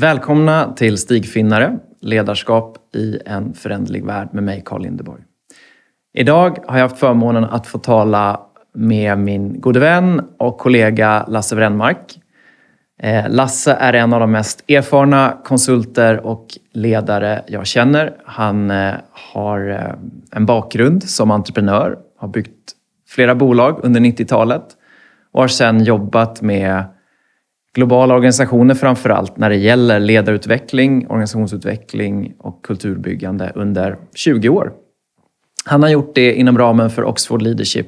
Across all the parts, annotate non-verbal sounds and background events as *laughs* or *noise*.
Välkomna till Stigfinnare, ledarskap i en föränderlig värld med mig, Carl Lindeborg. Idag har jag haft förmånen att få tala med min gode vän och kollega Lasse Wrennmark. Eh, Lasse är en av de mest erfarna konsulter och ledare jag känner. Han eh, har eh, en bakgrund som entreprenör, har byggt flera bolag under 90-talet och har sedan jobbat med globala organisationer framför allt när det gäller ledarutveckling, organisationsutveckling och kulturbyggande under 20 år. Han har gjort det inom ramen för Oxford Leadership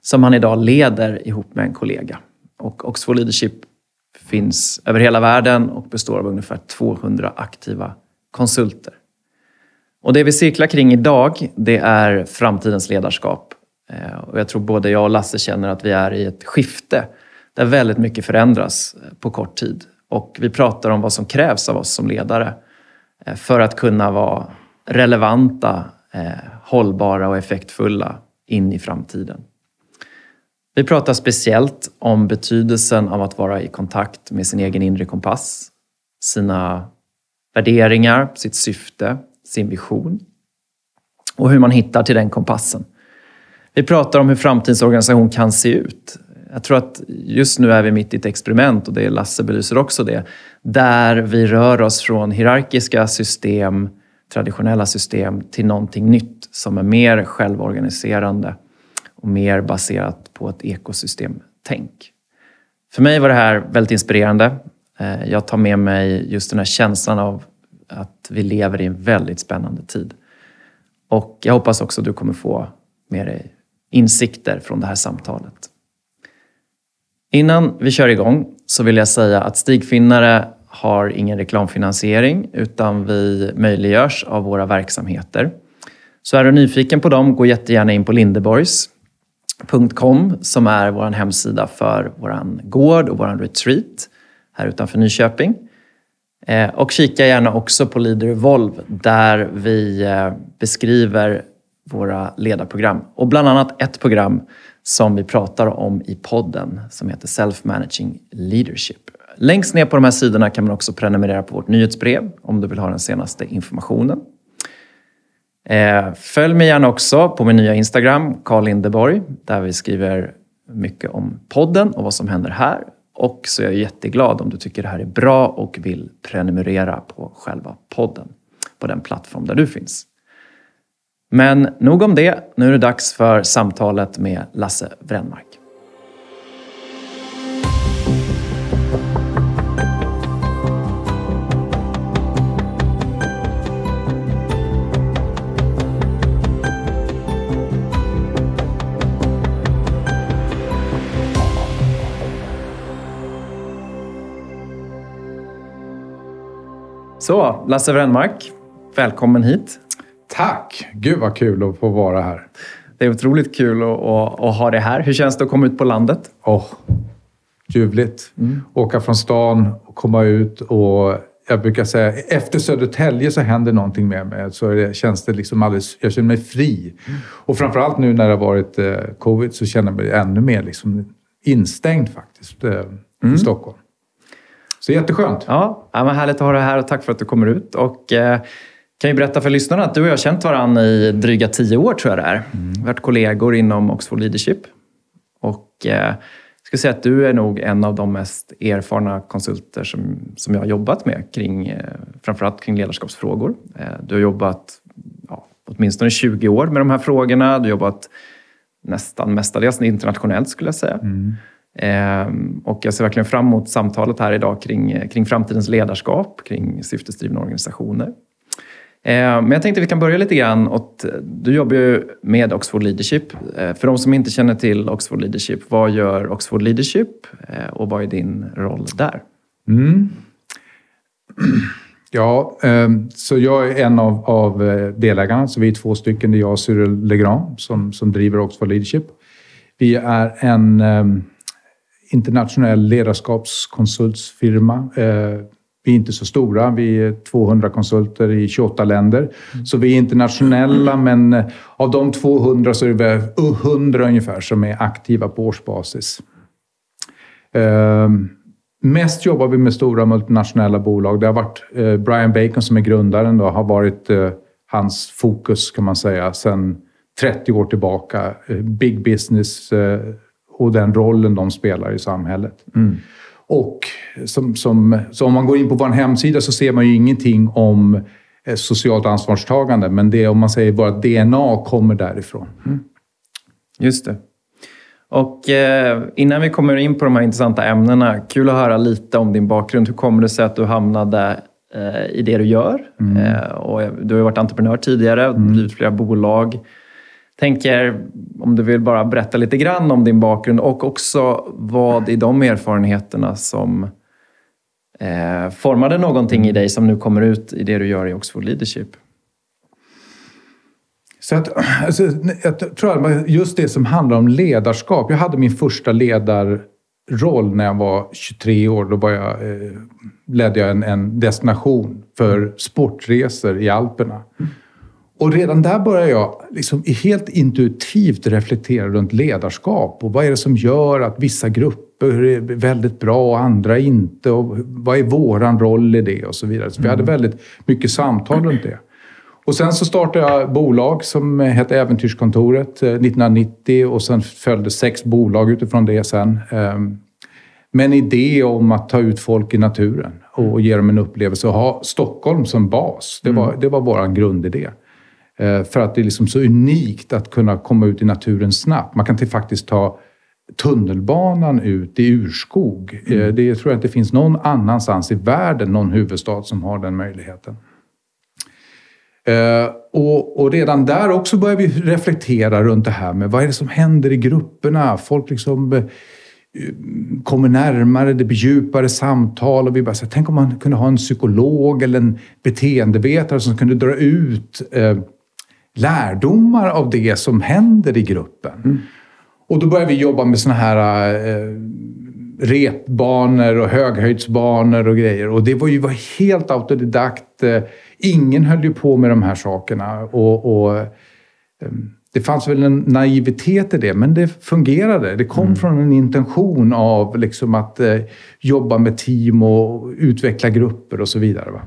som han idag leder ihop med en kollega. Och Oxford Leadership finns över hela världen och består av ungefär 200 aktiva konsulter. Och det vi cirklar kring idag, det är framtidens ledarskap. Eh, och jag tror både jag och Lasse känner att vi är i ett skifte där väldigt mycket förändras eh, på kort tid. Och vi pratar om vad som krävs av oss som ledare eh, för att kunna vara relevanta, eh, hållbara och effektfulla in i framtiden. Vi pratar speciellt om betydelsen av att vara i kontakt med sin egen inre kompass, sina värderingar, sitt syfte, sin vision och hur man hittar till den kompassen. Vi pratar om hur framtidens organisation kan se ut. Jag tror att just nu är vi mitt i ett experiment och det Lasse belyser också det. Där vi rör oss från hierarkiska system, traditionella system till någonting nytt som är mer självorganiserande och mer baserat på ett ekosystemtänk. För mig var det här väldigt inspirerande. Eh, jag tar med mig just den här känslan av att vi lever i en väldigt spännande tid. Och jag hoppas också att du kommer få med dig insikter från det här samtalet. Innan vi kör igång så vill jag säga att Stigfinnare har ingen reklamfinansiering utan vi möjliggörs av våra verksamheter. Så är du nyfiken på dem, gå jättegärna in på lindeborgs.com som är vår hemsida för vår gård och vår retreat här utanför Nyköping. Eh, och kika gärna också på Leader Evolve där vi eh, beskriver våra ledarprogram. Och bland annat ett program som vi pratar om i podden som heter Self-Managing Leadership. Längst ner på de här sidorna kan man också prenumerera på vårt nyhetsbrev om du vill ha den senaste informationen. Eh, följ mig gärna också på min nya Instagram, Carl Lindeborg, där vi skriver mycket om podden och vad som händer här. Och så är jag jätteglad om du tycker det här är bra och vill prenumerera på själva podden på den plattform där du finns. Men nog om det. Nu är det dags för samtalet med Lasse Wrennmark. Så, Lasse Wrennmark, välkommen hit. Tack! Gud vad kul att få vara här. Det är otroligt kul att, att, att ha det här. Hur känns det att komma ut på landet? Oh, ljuvligt. Mm. Åka från stan och komma ut och jag brukar säga efter Södertälje så händer någonting med mig. Så det, känns det liksom alldeles, jag känner mig fri. Mm. Och framförallt nu när det har varit eh, covid så känner jag mig ännu mer liksom instängd faktiskt eh, mm. i Stockholm. Så jätteskönt. Ja, ja men härligt att ha dig här och tack för att du kommer ut. Och, eh, kan ju berätta för lyssnarna att du och jag har känt varandra i dryga tio år tror jag det är. Mm. Varit kollegor inom Oxford Leadership. Och eh, jag skulle säga att du är nog en av de mest erfarna konsulter som, som jag har jobbat med kring eh, framförallt kring ledarskapsfrågor. Eh, du har jobbat ja, åtminstone 20 år med de här frågorna. Du har jobbat nästan mestadels internationellt skulle jag säga. Mm. Eh, och jag ser verkligen fram emot samtalet här idag kring, kring framtidens ledarskap, kring syftesdrivna organisationer. Eh, men jag tänkte vi kan börja lite grann. Åt, du jobbar ju med Oxford Leadership. Eh, för de som inte känner till Oxford Leadership, vad gör Oxford Leadership eh, och vad är din roll där? Mm. *clears throat* Ja, så jag är en av, av delägarna. Så vi är två stycken. Det är jag och Cyril Legrand som, som driver Oxford Leadership. Vi är en internationell ledarskapskonsultsfirma vi är inte så stora. Vi är 200 konsulter i 28 länder. Mm. Så vi är internationella, men eh, av de 200 så är det 100 ungefär som är aktiva på årsbasis. Ehm, Mest jobbar vi med stora multinationella bolag. Det har varit eh, Brian Bacon som är grundaren, då, har varit eh, hans fokus kan man säga sedan 30 år tillbaka. Big business och den rollen de spelar i samhället. Mm. Och som, som, så om man går in på vår hemsida så ser man ju ingenting om eh, socialt ansvarstagande. Men det om man säger bara DNA kommer därifrån. Mm. Just det. Och eh, innan vi kommer in på de här intressanta ämnena, kul att höra lite om din bakgrund. Hur kommer det sig att du hamnade eh, i det du gör? Mm. Eh, och du har ju varit entreprenör tidigare, mm. drivit flera bolag. Tänker om du vill bara berätta lite grann om din bakgrund och också vad i de erfarenheterna som eh, formade någonting i dig som nu kommer ut i det du gör i Oxford Leadership. Så att, alltså, jag tror att just det som handlar om ledarskap. Jag hade min första ledarroll när jag var 23 år. Då var jag, eh, ledde jag en, en, destination för sportresor i Alperna. Och redan där började jag liksom helt intuitivt reflektera runt ledarskap. Och vad är det som gör att vissa grupper är väldigt bra och andra inte? Och vad är våran roll i det? Och så vidare. Så vi hade mm. väldigt mycket samtal runt det. Och sen så startade jag bolag som hette Äventyrskontoret 1990 eh, och sen följde sex bolag utifrån det sen. Ehm, med en idé om att ta ut folk i naturen och ge dem en upplevelse och ha Stockholm som bas. Det var, mm. det var vår grundidé. Eh, för att det är liksom så unikt att kunna komma ut i naturen snabbt. Man kan till faktiskt ta tunnelbanan ut i urskog. Eh, mm. Det tror jag inte finns någon annanstans i världen, någon huvudstad som har den möjligheten. Uh, och, och, redan där också börjar vi reflektera runt det här med vad är det som händer i grupperna? Folk liksom kommer närmare, det blir djupare samtal och vi bara säger, tänk om man kunde ha en psykolog eller en beteendevetare som kunde dra ut lärdomar av det som händer i gruppen. Mm. Och då börjar vi jobba med såna här repbanor och höghöjdsbanor och grejer. Och det var ju var helt autodidakt ingen höll ju på med de här sakerna. Och, och ehm, det fanns väl en naivitet i det, men det fungerade. Det kom mm. från en intention av liksom att eh, jobba med team och utveckla grupper och så vidare. Va?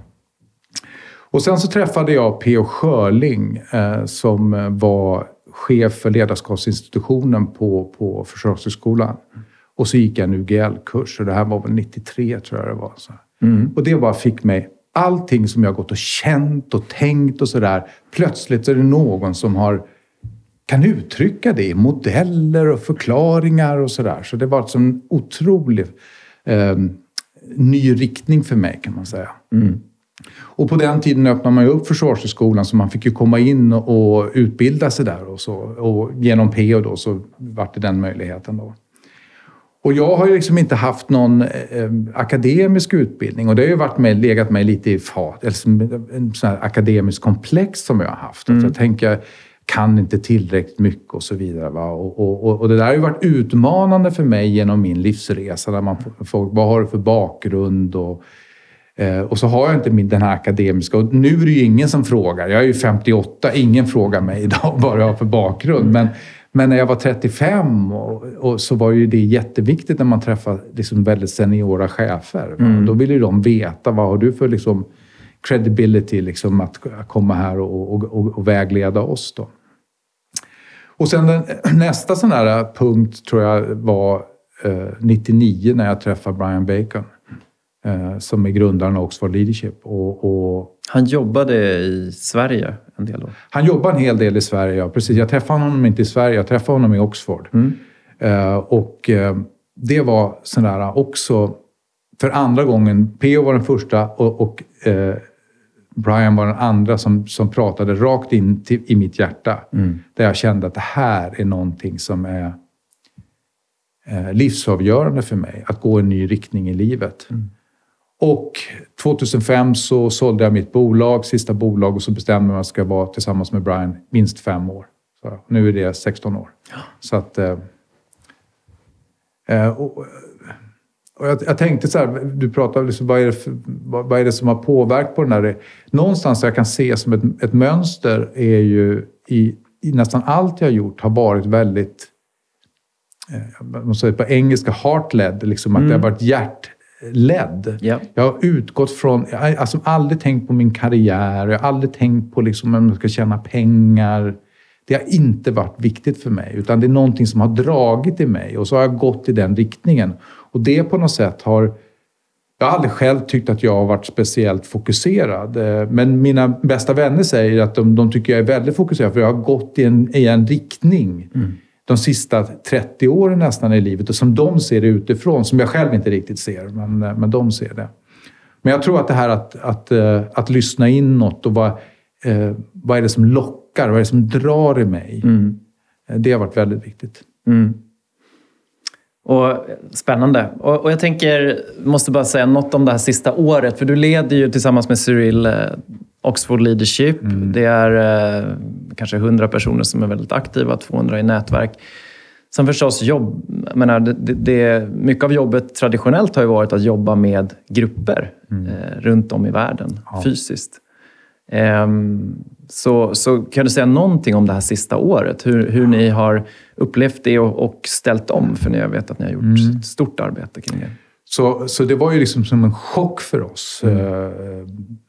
Och sen så träffade jag P.O. Schörling eh, som var chef för ledarskapsinstitutionen på, på Försvarshögskolan. Och så gick jag en UGL-kurs och det här var väl 93 tror jag det var. Så. Mm. Och det bara fick mig allting som jag gått och känt och tänkt och sådär. Plötsligt är det någon som har, kan uttrycka det i modeller och förklaringar och sådär. Så det var alltså en otrolig eh, ny riktning för mig kan man säga. Mm. Och på den tiden öppnade man ju upp Försvarshögskolan så man fick ju komma in och utbilda sig där och så. Och genom PO då så vart det den möjligheten då. Och jag har ju liksom inte haft någon eh, akademisk utbildning och det har ju varit med, legat mig lite i fat. Eller en sån här akademisk komplex som jag har haft. Mm. Att jag tänker, kan inte tillräckligt mycket och så vidare. Va? Och, och, och, det där har ju varit utmanande för mig genom min livsresa. Där man får, vad har du för bakgrund? Och, och så har jag inte min, den här akademiska. Och nu är det ju ingen som frågar. Jag är ju 58. Ingen frågar mig *laughs* idag vad jag har för bakgrund. Men men när jag var 35 och, och, så var ju det jätteviktigt när man träffar liksom väldigt seniora chefer. Mm. Då vill ju de veta vad har du för liksom credibility liksom att komma här och, och, och vägleda oss. Då. Och sen den, *clears throat* nästa sån här punkt tror jag var eh, 99 när jag träffade Brian Bacon. Eh, som är grundaren av Oxford Leadership. Och, och, han jobbade i Sverige en del år? Han jobbade en hel del i Sverige, ja. Precis. Jag träffade honom inte i Sverige, jag träffade honom i Oxford. Mm. Uh, och uh, det var sådär också, för andra gången, P.O. var den första och, och uh, Brian var den andra som, som pratade rakt in till, i mitt hjärta. Mm. Där jag kände att det här är någonting som är livsavgörande för mig. Att gå en ny riktning i livet. Mm. Och 2005 så sålde jag mitt bolag, sista bolag, och så bestämde jag mig att jag ska vara tillsammans med Brian minst fem år. Så nu är det 16 år. Så att... Eh, eh, och, och jag, jag, tänkte så här, du pratade liksom, vad är, det för, vad, vad, är det som har påverkat på den här... Någonstans jag kan se som ett, ett mönster är ju i, i nästan allt jag har gjort har varit väldigt, eh, man säger på engelska, heart-led. Liksom att mm. det har mm. varit hjärt ledd. Ja. Jag har utgått från, jag har alltså aldrig tänkt på min karriär, jag har aldrig tänkt på liksom om jag ska tjäna pengar. Det har inte varit viktigt för mig, utan det är någonting som har dragit i mig och så har jag gått i den riktningen. Och det på något sätt har jag har aldrig själv tyckt att jag har varit speciellt fokuserad. Eh, Men mina bästa vänner säger att de, de tycker jag är väldigt fokuserad för jag har gått i en, i en riktning de sista 30 åren nästan i livet och som de ser det utifrån, som jag själv inte riktigt ser, men, men de ser det. Men jag tror att det här att, att, eh, att lyssna inåt och vad, eh, vad är det som lockar, vad är det som drar i mig? Eh, Det har varit väldigt viktigt. Och, spännande. Och, och jag tänker, måste bara säga något om det här sista året. För du leder ju tillsammans med Cyril eh, Oxford Leadership. Det är eh, kanske 100 personer som är väldigt aktiva, 200 i nätverk. Sen förstås jobb. Menar, det, det, det, mycket av jobbet traditionellt har ju varit att jobba med grupper eh, runt om i världen, fysiskt. Så, så kan du säga någonting om det här sista året? Hur, hur ni har upplevt det och, och ställt om? För jag vet att ni har gjort ett stort arbete kring det. Så, så det var ju liksom som en chock för oss, eh,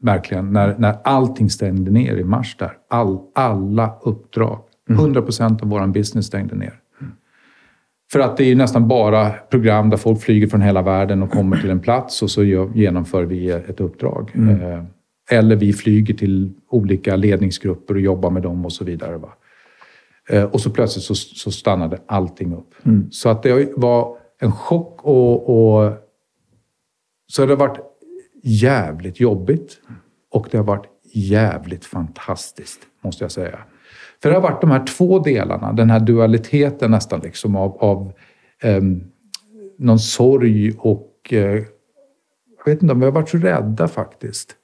verkligen, när, när allting stängde ner i mars där. All, alla uppdrag, 100 procent av vår business stängde ner. För att det är ju nästan bara program där folk flyger från hela världen och kommer till en plats och så genomför vi ett uppdrag. Eh, eller vi flyger till olika ledningsgrupper och jobbar med dem och så vidare. Va? Eh, och så plötsligt så, så stannade allting upp. Så att det var en chock och, och så det har varit jävligt jobbigt och det har varit jävligt fantastiskt, måste jag säga. För det har varit de här två delarna, den här dualiteten nästan liksom av, av ehm, någon sorg och... Eh, jag vet inte om vi har varit så rädda faktiskt.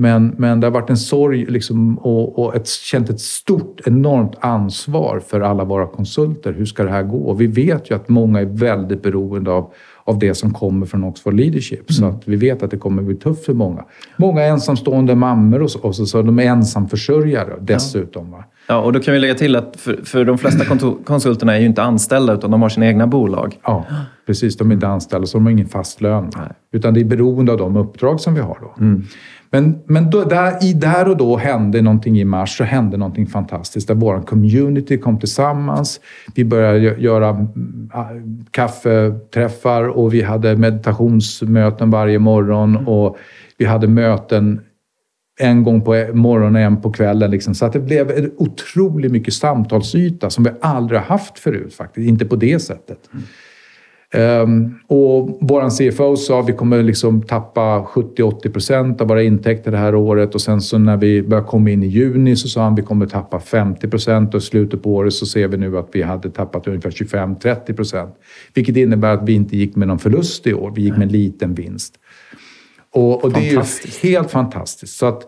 Men, men det har varit en sorg liksom, och, och ett, känt ett stort, enormt ansvar för alla våra konsulter. Hur ska det här gå? Vi vet ju att många är väldigt beroende av, av det som kommer från Oxford Leadership. Så att vi vet att det kommer bli tufft för många. Många ensamstående mammor och så, och så, så de är ensamförsörjare dessutom. Va? Ja, och då kan vi lägga till att för, för de flesta konsulterna är ju inte anställda utan de har sina egna bolag. Ja, precis. De är inte anställda, så de har ingen fast lön. Utan det är beroende av de uppdrag som vi har. Då. Men, men då, där, i där och då hände någonting i mars, så hände någonting fantastiskt. Där vår community kom tillsammans. Vi började gö- göra mm, ah, kaffeträffar och vi hade meditationsmöten varje morgon. Och vi hade möten en gång på morgonen och en på kvällen. Liksom. Så att det blev en otroligt mycket samtalsyta som vi aldrig haft förut faktiskt. Inte på det sättet. Ehm, och vår CFO sa att vi kommer liksom tappa 70-80 procent av våra intäkter det här året. Och sen så när vi började komma in i juni så sa han att vi kommer tappa 50 procent. Och i slutet på året så ser vi nu att vi hade tappat ungefär 25-30 procent. Vilket innebär att vi inte gick med någon förlust i år. Vi gick med en liten vinst. Och, och det är ju helt fantastiskt. Så att,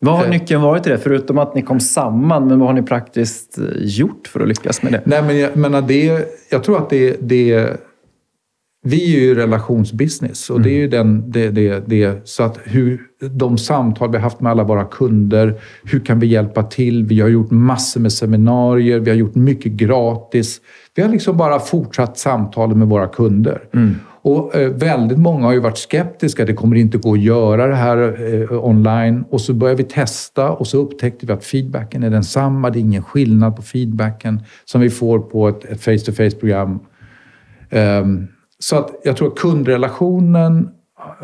Vad har Eh. nyckeln varit i det? Förutom att ni kom samman, men vad har ni praktiskt eh, gjort för att lyckas med det? Nej, men jag menar det, jag tror att det, det... Vi är ju relationsbusiness och det är ju den, det, det, det, så att hur, de samtal vi har haft med alla våra kunder, hur kan vi hjälpa till? Vi har gjort massor med seminarier, vi har gjort mycket gratis. Vi har liksom bara fortsatt samtalen med våra kunder. Och eh, väldigt många har ju varit skeptiska. Det kommer inte gå att göra det här eh, online. Och så började vi testa och så upptäckte vi att feedbacken är densamma. Det är ingen skillnad på feedbacken som vi får på ett, face-to-face-program. Ehm, så att jag tror att kundrelationen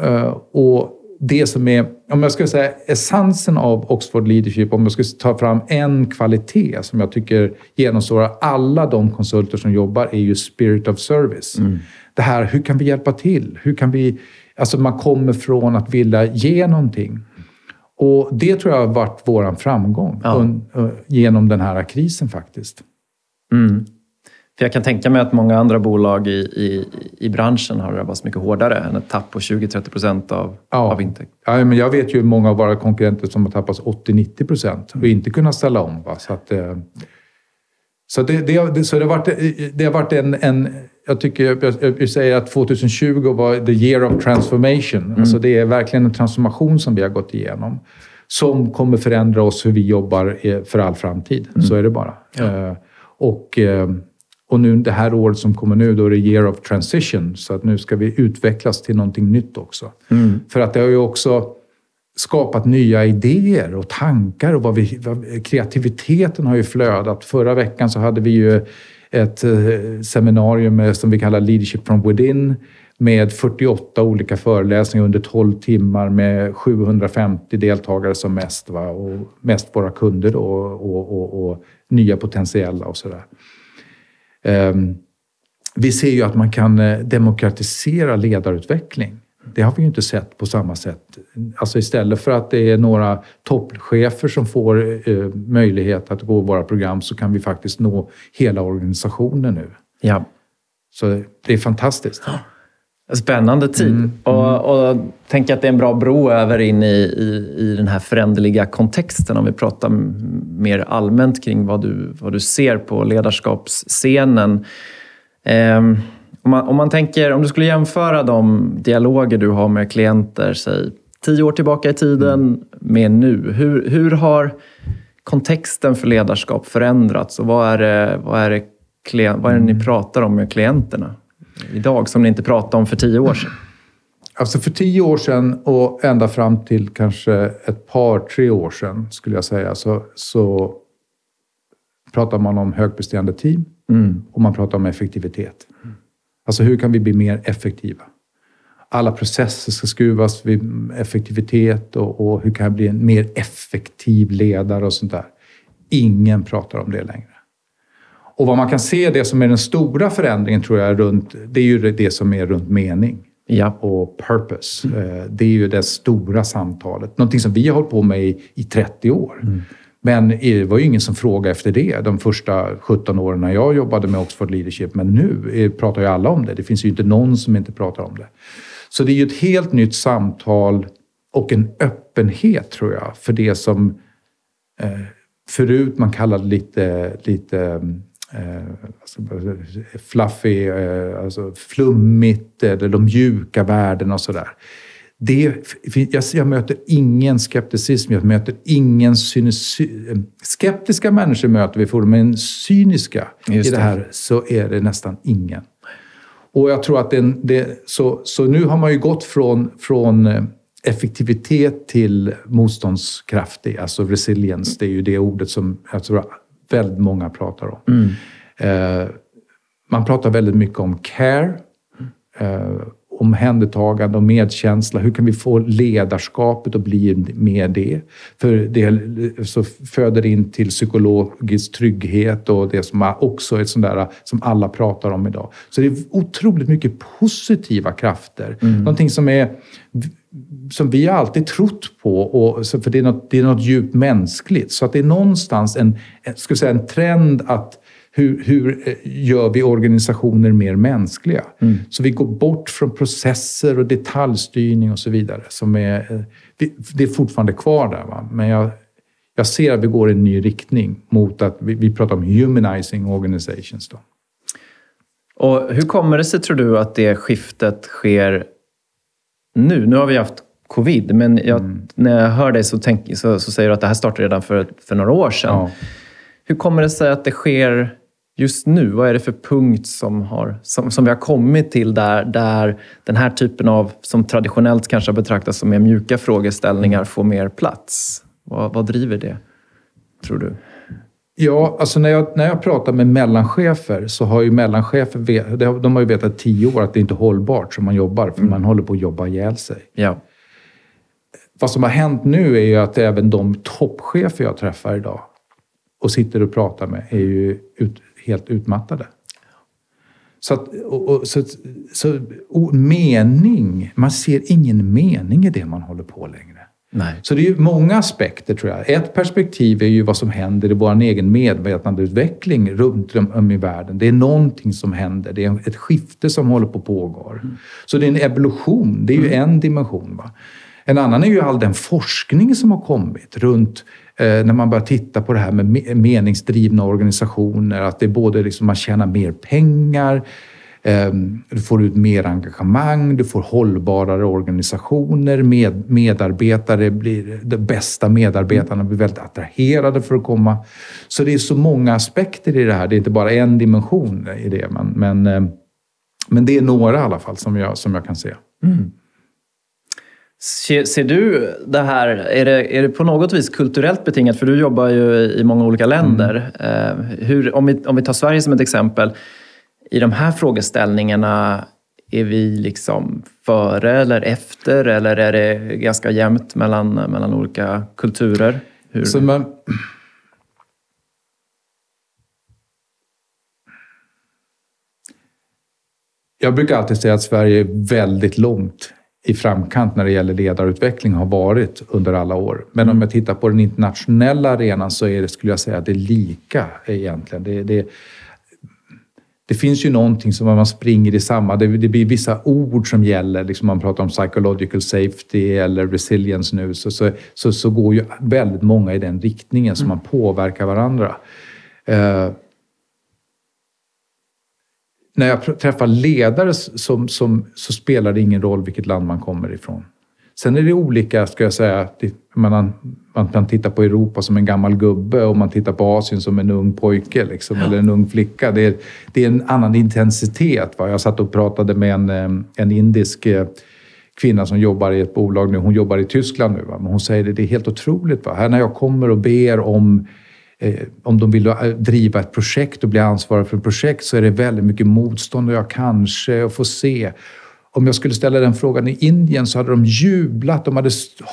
eh, och det som är, om jag ska säga essensen av Oxford Leadership, om jag ska ta fram en kvalitet som jag tycker genomsyrar alla de konsulter som jobbar, är ju spirit of service. Det här, hur kan vi hjälpa till? Hur kan vi, alltså man kommer från att vilja ge någonting. Och det tror jag har varit vår framgång Ja. eh, genom den här krisen faktiskt. Mm. För jag kan tänka mig att många andra bolag i, i, i branschen har drabbats mycket hårdare än ett tapp på 20-30 procent av, Ja. av intäkt. Ja, men jag vet ju många av våra konkurrenter som har tappat 80-90 procent och inte kunnat ställa om. Va? Så, att, eh, så, det, det, så det har varit, det har varit en, en... Jag tycker, jag, jag säger att 2020 var the year of transformation. Alltså det är verkligen en transformation som vi har gått igenom. Som kommer förändra oss hur vi jobbar eh, för all framtid. Så är det bara. Eh, Och eh, Och nu det här året som kommer nu, då är det year of transition. Så att nu ska vi utvecklas till någonting nytt också. Mm. För att det har ju också skapat nya idéer och tankar och vad vi, vad, kreativiteten har ju flödat. Förra veckan så hade vi ju ett eh, seminarium med, som vi kallar Leadership from Within med 48 olika föreläsningar under 12 timmar med 750 deltagare som mest. Va? Och mest våra kunder då, och, och, och, och nya potentiella och sådär. Um, vi ser ju att man kan eh, demokratisera ledarutveckling. Det har vi ju inte sett på samma sätt. Alltså istället för att det är några toppchefer som får eh, möjlighet att gå våra program så kan vi faktiskt nå hela organisationen nu. Ja. Så det är fantastiskt. *gasps* Spännande tid. Mm, och, och tänk att det är en bra bro över in i, i, i den här föränderliga kontexten om vi pratar mer allmänt kring vad du, vad du ser på ledarskapsscenen. Um, om man, om man tänker, om du skulle jämföra de dialoger du har med klienter, säg tio år tillbaka i tiden mm. med nu. Hur, hur har kontexten för ledarskap förändrats och vad är det, vad är det, vad är det ni mm. pratar om med klienterna idag som ni inte pratade om för tio år sedan? Alltså för tio år sedan och ända fram till kanske ett par, tre år sedan skulle jag säga, så, så pratar man om högpresterande team mm. och man pratar om effektivitet. Mm. Alltså hur kan vi bli mer effektiva? Alla processer ska skruvas vid effektivitet och, och hur kan jag bli en mer effektiv ledare och sånt där. Ingen pratar om det längre. Och vad man kan se, det som är den stora förändringen tror jag, runt, det är ju det som är runt mening. Ja. och purpose. Mm. Det är ju det stora samtalet. Någonting som vi har hållit på med i, i 30 år. Mm. Men det var ju ingen som frågade efter det de första 17 åren när jag jobbade med Oxford Leadership. Men nu pratar ju alla om det. Det finns ju inte någon som inte pratar om det. Så det är ju ett helt nytt samtal och en öppenhet, tror jag, för det som eh, förut man kallade lite, lite eh, alltså, fluffy, eh, alltså flummigt, eller de mjuka värdena och sådär det, jag, jag möter ingen skepticism, jag möter ingen cynis, Skeptiska människor möter vi för men cyniska Just i det här så är det nästan ingen. Och jag tror att den, det, så, så nu har man ju gått från, från eh, effektivitet till motståndskraftig, alltså resilience. Det är ju det ordet som jag tror väldigt många pratar om. Mm. Eh, man pratar väldigt mycket om care. Eh, omhändertagande och medkänsla. Hur kan vi få ledarskapet att bli mer det? För det så föder in till psykologisk trygghet och det som också är sånt där som alla pratar om idag. Så det är otroligt mycket positiva krafter. Mm. Någonting som är som vi har alltid trott på, och, för det är, något, det är något djupt mänskligt. Så att det är någonstans en, ska säga, en trend att hur, hur eh, gör vi organisationer mer mänskliga? Mm. Så vi går bort från processer och detaljstyrning och så vidare. Som är, eh, det är fortfarande kvar där, va? men jag, jag ser att vi går i en ny riktning mot att vi, vi pratar om humanizing organizations. Då. Och hur kommer det sig, tror du, att det skiftet sker nu? Nu har vi haft covid, men jag, mm. när jag hör dig så, tänk, så, så, säger du att det här startade redan för, för några år sedan. Ja. Hur kommer det sig att det sker just nu? Vad är det för punkt som, har, som, som vi har kommit till där, där den här typen av, som traditionellt kanske har betraktats som mer mjuka frågeställningar, får mer plats? Vad, vad driver det, tror du? Ja, alltså när jag, när jag pratar med mellanchefer så har ju mellanchefer, de har ju vetat tio år att det inte är hållbart som man jobbar, för mm. man håller på att jobba ihjäl sig. Ja. Vad som har hänt nu är ju att även de toppchefer jag träffar idag och sitter och pratar med är ju ut, helt utmattade. Så, att, och, och, så, så och mening, man ser ingen mening i det man håller på längre. Nej. Så det är ju många aspekter tror jag. Ett perspektiv är ju vad som händer i vår egen medvetandeutveckling runt om i världen. Det är någonting som händer. Det är ett skifte som håller på att pågå. Mm. Så det är en evolution. Det är ju mm. en dimension. Va? En annan är ju all den forskning som har kommit runt eh, när man börjar titta på det här med meningsdrivna organisationer. Att det är både liksom man tjänar mer pengar, du får ut mer engagemang, du får hållbarare organisationer, med, medarbetare blir, de bästa medarbetarna blir väldigt attraherade för att komma. Så det är så många aspekter i det här. Det är inte bara en dimension i det. Men, men, ehm, men det är några i alla fall som jag, som jag kan se. Mm. Ser, du det här, är det, är det på något vis kulturellt betingat? För du jobbar ju i många olika länder. Mm. Eh, hur, om, vi, om vi tar Sverige som ett exempel. I de här frågeställningarna, är vi liksom före eller efter? Eller är det ganska jämnt mellan, mellan olika kulturer? Hur? Så man, jag brukar alltid säga att Sverige är väldigt långt i framkant när det gäller ledarutveckling har varit under alla år. Men om jag tittar på den internationella arenan så är det, skulle jag säga att det är lika egentligen. Det, det, det finns ju någonting som man springer i samma... Det, det blir vissa ord som gäller. Liksom man pratar om psychological safety eller resilience nu. Så, så, så, så går ju väldigt många i den riktningen, så man påverkar varandra. Uh, när jag träffar ledare som, som, så spelar det ingen roll vilket land man kommer ifrån. Sen är det olika, ska jag säga. Man, man kan titta på Europa som en gammal gubbe och man tittar på Asien som en ung pojke liksom, eller en ung flicka. Det är, det är en annan intensitet. Va? Jag satt och pratade med en, eh, en indisk eh, kvinna som jobbar i ett bolag nu. Hon jobbar i Tyskland nu. Va? Men hon säger att det är helt otroligt. Va? Här när jag kommer och ber om eh, om de vill driva ett projekt och bli ansvarig för ett projekt så är det väldigt mycket motstånd och jag kanske får se om jag skulle ställa den frågan i Indien så hade de jublat. De hade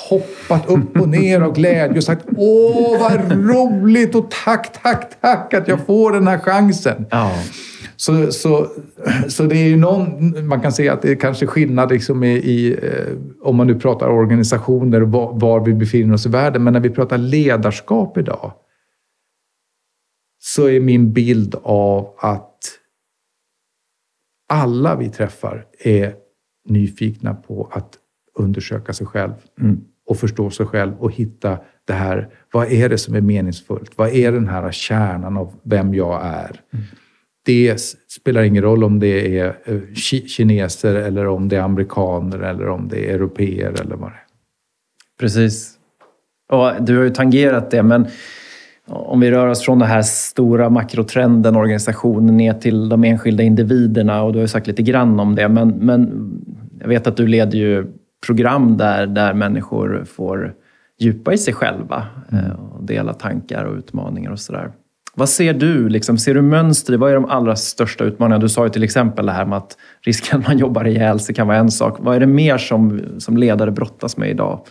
hoppat upp och ner av glädje och sagt Åh, vad roligt och tack, tack, tack att jag får den här chansen. Ja. Så, så, så det är ju någon, man kan se att det är kanske skillnad liksom i, i eh, om man nu pratar organisationer var, var vi befinner oss i världen. Men när vi pratar ledarskap idag så är min bild av att alla vi träffar är nyfikna på att undersöka sig själv mm. och förstå sig själv och hitta det här. Vad är det som är meningsfullt? Vad är den här kärnan av vem jag är? Mm. Det spelar ingen roll om det är eh, kineser eller om det är amerikaner eller om det är europeer eller vad det är. Precis. Och du har ju tangerat det, men om vi rör oss från den här stora makrotrenden, organisationen, ner till de enskilda individerna och du har ju sagt lite grann om det, men, men jag vet att du leder ju program där, där människor får djupa i sig själva mm. Eh, och dela tankar och utmaningar och sådär. Vad ser du? Liksom, ser du mönster? Vad är de allra största utmaningarna? Du sa ju till exempel det här med att risken att man jobbar ihjäl sig kan vara en sak. Vad är det mer som, som ledare brottas med idag?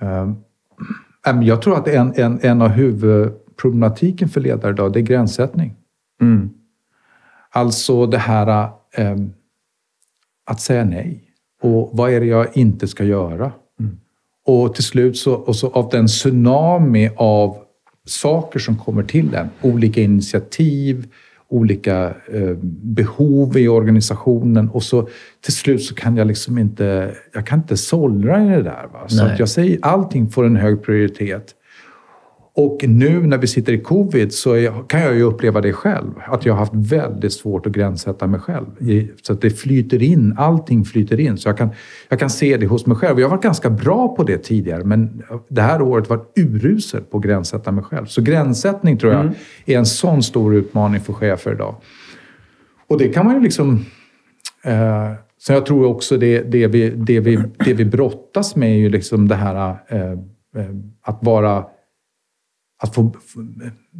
Um, jag tror att en, en, en av huvudproblematiken för ledare idag, det är gränssättning. Mm. Alltså det här um, att säga nej. Och vad är det jag inte ska göra? Mm. Och till slut så, och så av den tsunami av saker som kommer till den, olika initiativ, olika eh, behov i organisationen och så till slut så kan jag liksom inte, jag kan inte sållra i det där. Va? Så att jag säger allting får en hög prioritet. Och nu när vi sitter i covid så är, kan jag ju uppleva det själv. Att jag har haft väldigt svårt att gränssätta mig själv. Så att det flyter in, allting flyter in. Så jag kan, jag kan se det hos mig själv. Jag har varit ganska bra på det tidigare, men det här året varit urusel på att gränssätta mig själv. Så gränssättning tror jag mm. är en sån stor utmaning för chefer idag. Och det kan man ju liksom... Eh, så jag tror också det, det, vi, det, vi, det vi brottas med är ju liksom det här eh, eh att vara att få,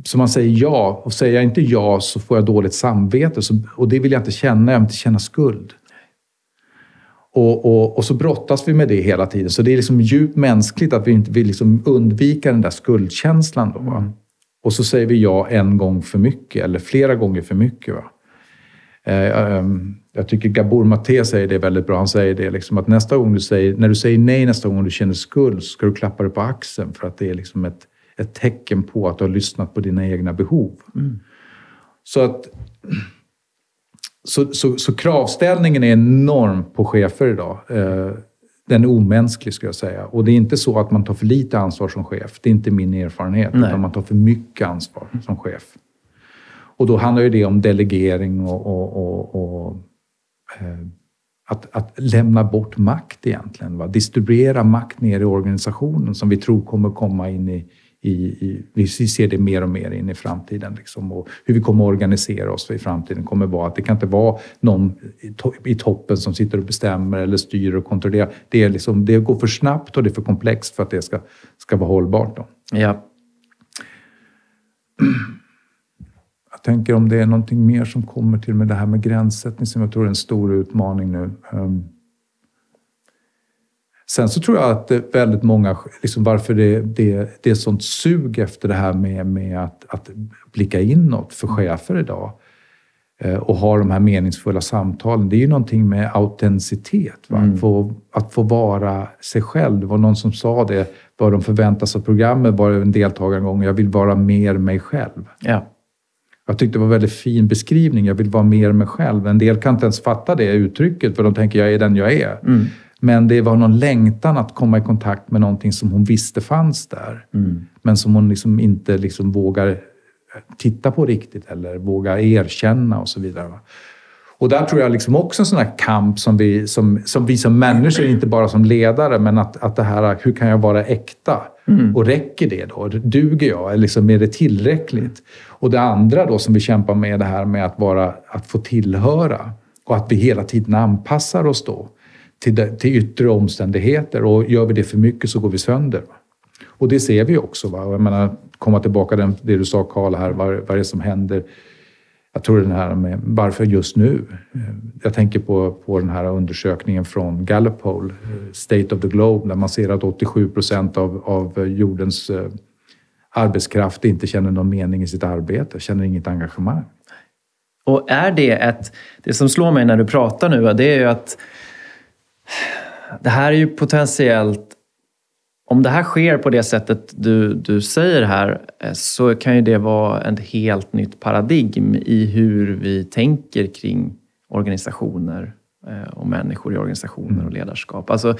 som man säger ja, och säger jag inte ja så får jag dåligt samvete. Så, och det vill jag inte känna, jag vill inte känna skuld. Och, och, och, så brottas vi med det hela tiden. Så det är liksom djupt mänskligt att vi inte vill liksom undvika den där skuldkänslan. Då, mm. Och så säger vi ja en gång för mycket, eller flera gånger för mycket. Va? Eh, ehm, jag tycker Gabor Maté säger det väldigt bra. Han säger det liksom att nästa gång du säger, när du säger nej nästa gång du känner skuld så ska du klappa dig på axeln för att det är liksom ett ett tecken på att du har lyssnat på dina egna behov. Mm. Så att så, så, så, kravställningen är enorm på chefer idag. Eh, den är omänsklig, ska jag säga. Och det är inte så att man tar för lite ansvar som chef. Det är inte min erfarenhet. Nej. Utan man tar för mycket ansvar som chef. Och då handlar ju det om delegering och, och, och, och eh, att, att lämna bort makt egentligen. Va? Distribuera makt ner i organisationen som vi tror kommer komma in i, i, i, vi ser det mer och mer in i framtiden. Liksom. Och hur vi kommer att organisera oss i framtiden kommer vara att det kan inte vara någon i toppen som sitter och bestämmer eller styr och kontrollerar. Det, är liksom, det går för snabbt och det är för komplext för att det ska, ska vara hållbart. Då. Ja. *clears throat* Jag tänker om det är någonting mer som kommer till med det här med gränssättning som jag tror är en stor utmaning nu. Um, Sen så tror jag att väldigt många, liksom varför det, det, det är sånt sug efter det här med, med att, att blicka inåt för chefer idag eh, och ha de här meningsfulla samtalen. Det är ju någonting med autenticitet. Mm. Att, få, att få vara sig själv. Det var någon som sa det, vad de förväntas av programmet var en deltagare en gång. Jag vill vara mer mig själv. Ja. Jag tyckte det var en väldigt fin beskrivning. Jag vill vara mer mig själv. En del kan inte ens fatta det uttrycket för de tänker jag är den jag är. Mm. Men det var någon längtan att komma i kontakt med någonting som hon visste fanns där. Mm. Men som hon liksom inte liksom vågar titta på riktigt eller vågar erkänna och så vidare. Och där tror jag liksom också en sån här kamp som vi som, som, vi som människor, inte bara som ledare, men att, att det här, hur kan jag vara äkta? Mm. Och räcker det då? Duger jag? Liksom, är det tillräckligt? Och det andra då som vi kämpar med, det här med att, vara, att få tillhöra. Och att vi hela tiden anpassar oss då till, till yttre omständigheter och gör vi det för mycket så går vi sönder. Och det ser vi också. Va? Jag menar, komma tillbaka till det du sa Karl här, vad, vad är det som händer? Jag tror den här med varför just nu? Jag tänker på, på den här undersökningen från Gallup Poll, State of the Globe, där man ser att 87 procent av, av jordens eh, arbetskraft inte känner någon mening i sitt arbete, känner inget engagemang. Och är det ett... Det som slår mig när du pratar nu, det är ju att det här är ju potentiellt om det här sker på det sättet du, du säger här eh, så kan ju det vara ett helt nytt paradigm i hur vi tänker kring organisationer eh, och människor i organisationer och ledarskap. Alltså,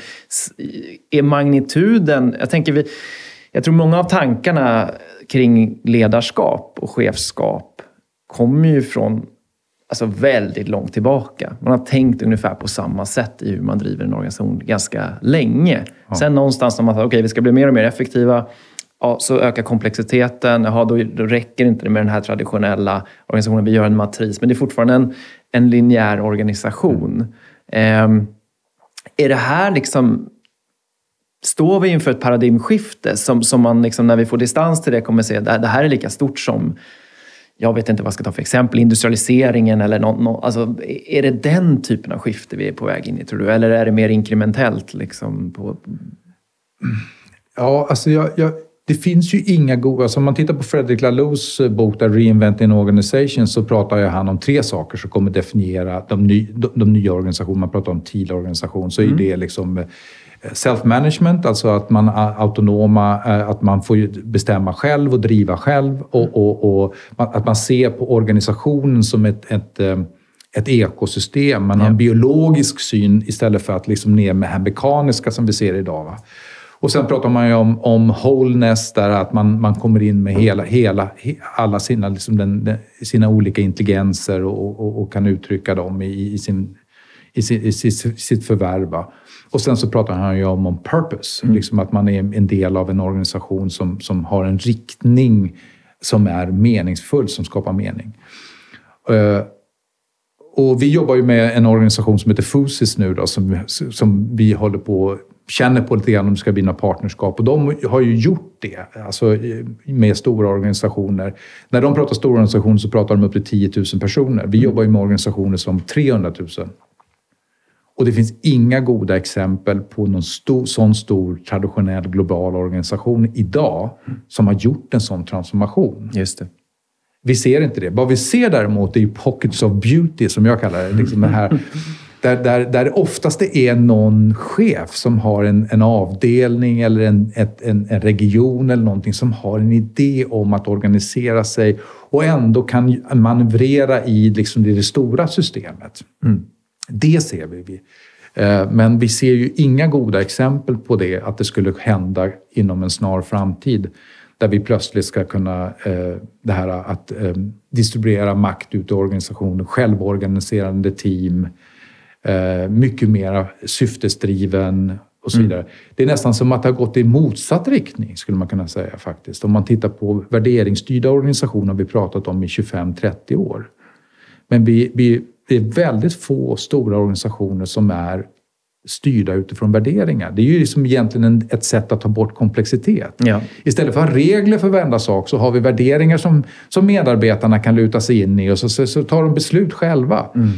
är magnituden... Jag, tänker vi, jag tror många av tankarna kring ledarskap och chefskap kommer ju från alltså väldigt långt tillbaka. Man har tänkt ungefär på samma sätt i hur man driver en organisation ganska länge. Ja. Sen någonstans när man säger okej, okay, vi ska bli mer och mer effektiva. Ja, så ökar komplexiteten. Jaha, då, då räcker det inte med den här traditionella organisationen. Vi gör en matris, men det är fortfarande en, en linjär organisation. Mm. Eh, är det här liksom... Står vi inför ett paradigmskifte som, som man liksom, när vi får distans till det kommer se att det här är lika stort som jag vet inte vad jag ska ta för exempel, industrialiseringen eller något. No, alltså, är det den typen av skifte vi är på väg in i, tror du? Eller är det mer inkrementellt? Liksom, på... Ja, alltså jag, jag, det finns ju inga goda... Alltså om man tittar på Fredrik Lalous bok där Reinventing Organization så pratar ju han om tre saker som kommer definiera de, ny, de, de nya organisationerna. Man pratar om TIL-organisation, så mm. är det liksom self-management, alltså att man är autonoma, eh, att man får bestämma själv och driva själv och, och, och att man ser på organisationen som ett, ett eh, ett ekosystem. Man har en biologisk syn istället för att liksom ner med det här mekaniska som vi ser idag. Va? Och sen pratar man ju om, om wholeness, där att man, man kommer in med hela, hela, alla sina, liksom den, sina olika intelligenser och, och, och, kan uttrycka dem i, i, sin, i, sin, i sitt, sitt förvärv. Va? Och sen så pratar han ju om, om purpose, mm. liksom att man är en del av en organisation som, som har en riktning som är meningsfull, som skapar mening. Uh, och vi jobbar ju med en organisation som heter Fusis nu då, som, som vi håller på känner på lite grann om det ska bli några partnerskap. Och de har ju gjort det, alltså med stora organisationer. När de pratar stora organisationer så pratar de upp till 10 000 personer. Vi mm. jobbar ju med organisationer som 300 000. Och det finns inga goda exempel på någon stor, sån stor traditionell global organisation idag som har gjort en sån transformation. Just det. Vi ser inte det. Vad vi ser däremot är pockets of beauty, som jag kallar det. Liksom det här, där, där, där det oftast är någon chef som har en, en avdelning eller en, ett, en, en, region eller någonting som har en idé om att organisera sig och ändå kan manövrera i liksom det, det stora systemet. Mm. Det ser vi. Eh, men vi ser ju inga goda exempel på det, att det skulle hända inom en snar framtid. Där vi plötsligt ska kunna, eh, det här att eh, distribuera makt ut i organisationen, självorganiserande team, mycket mer syftesdriven och så vidare. Mm. Det är nästan som att det har gått i motsatt riktning, skulle man kunna säga faktiskt. Om man tittar på värderingsstyrda organisationer har vi pratat om i 25-30 år. Men vi, vi, det är väldigt få stora organisationer som är styrda utifrån värderingar. Det är ju liksom egentligen en, ett sätt att ta bort komplexitet. Ja. Istället för att ha regler för varenda sak så har vi värderingar som, som medarbetarna kan luta sig in i och så, så, så tar de beslut själva. Mm.